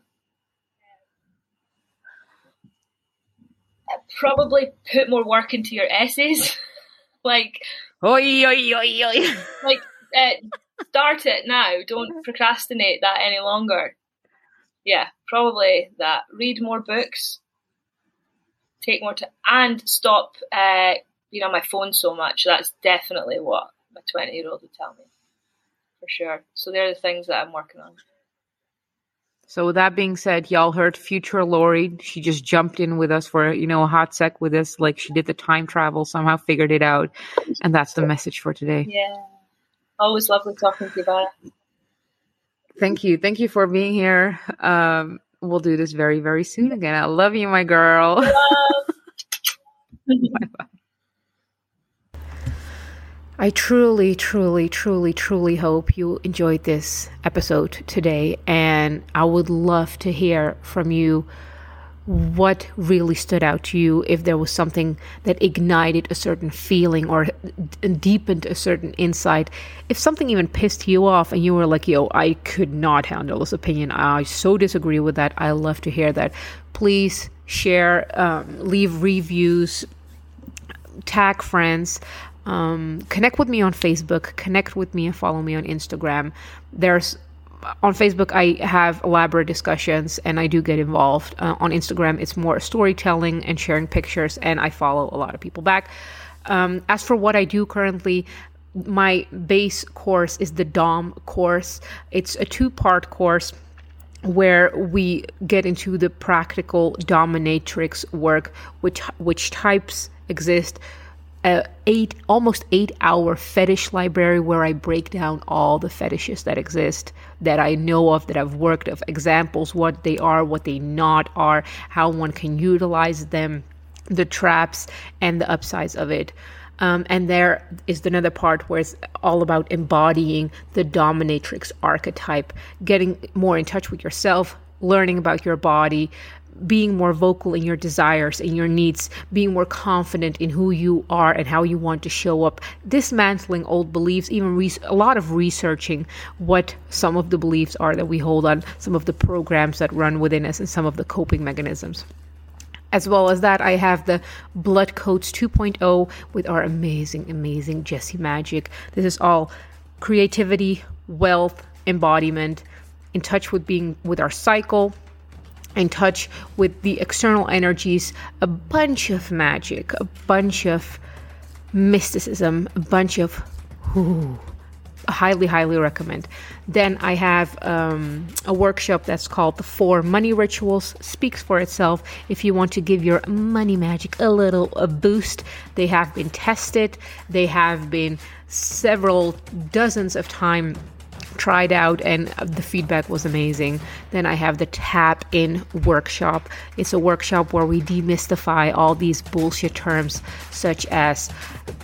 Probably put more work into your essays. like
Oi oi oi oi.
like uh, start it now. Don't procrastinate that any longer. Yeah, probably that. Read more books. Take more time and stop uh, being on my phone so much. That's definitely what my twenty-year-old would tell me, for sure. So they're the things that I'm working on.
So with that being said, y'all heard future Lori. She just jumped in with us for you know a hot sec with us, like she did the time travel, somehow figured it out, and that's the message for today.
Yeah, always lovely talking to you, Bara.
Thank you, thank you for being here. Um, we'll do this very very soon again. I love you, my girl. I truly, truly, truly, truly hope you enjoyed this episode today. And I would love to hear from you what really stood out to you, if there was something that ignited a certain feeling or deepened a certain insight, if something even pissed you off and you were like, yo, I could not handle this opinion. I so disagree with that. I love to hear that. Please share, um, leave reviews, tag friends um, connect with me on facebook connect with me and follow me on instagram there's on facebook i have elaborate discussions and i do get involved. Uh, on instagram it's more storytelling and sharing pictures and i follow a lot of people back. Um, as for what i do currently my base course is the dom course. It's a two part course where we get into the practical dominatrix work which which types exist a eight almost eight hour fetish library where i break down all the fetishes that exist that i know of that i've worked of examples what they are what they not are how one can utilize them the traps and the upsides of it. Um, and there is another part where it's all about embodying the dominatrix archetype, getting more in touch with yourself, learning about your body, being more vocal in your desires and your needs, being more confident in who you are and how you want to show up, dismantling old beliefs, even re- a lot of researching what some of the beliefs are that we hold on, some of the programs that run within us, and some of the coping mechanisms. As well as that, I have the Blood Coats 2.0 with our amazing, amazing Jessie Magic. This is all creativity, wealth, embodiment, in touch with being with our cycle, in touch with the external energies, a bunch of magic, a bunch of mysticism, a bunch of ooh, highly, highly recommend. Then I have um, a workshop that's called The Four Money Rituals. Speaks for itself. If you want to give your money magic a little a boost, they have been tested. They have been several dozens of times tried out and the feedback was amazing. Then I have the tap in workshop. It's a workshop where we demystify all these bullshit terms such as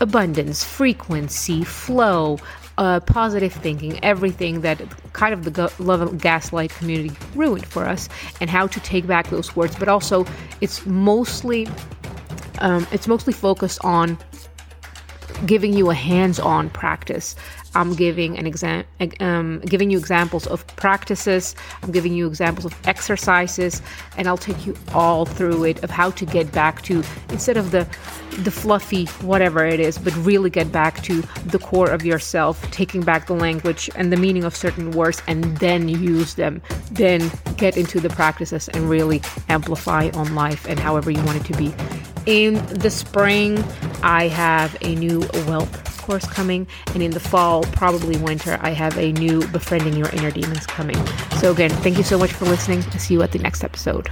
abundance, frequency, flow, uh, positive thinking, everything that kind of the go- love gaslight community ruined for us, and how to take back those words. But also, it's mostly um, it's mostly focused on giving you a hands-on practice I'm giving an exam, um, giving you examples of practices. I'm giving you examples of exercises, and I'll take you all through it of how to get back to instead of the the fluffy whatever it is, but really get back to the core of yourself, taking back the language and the meaning of certain words, and then use them. Then get into the practices and really amplify on life and however you want it to be. In the spring, I have a new wealth course coming, and in the fall, probably winter, I have a new Befriending Your Inner Demons coming. So, again, thank you so much for listening. See you at the next episode.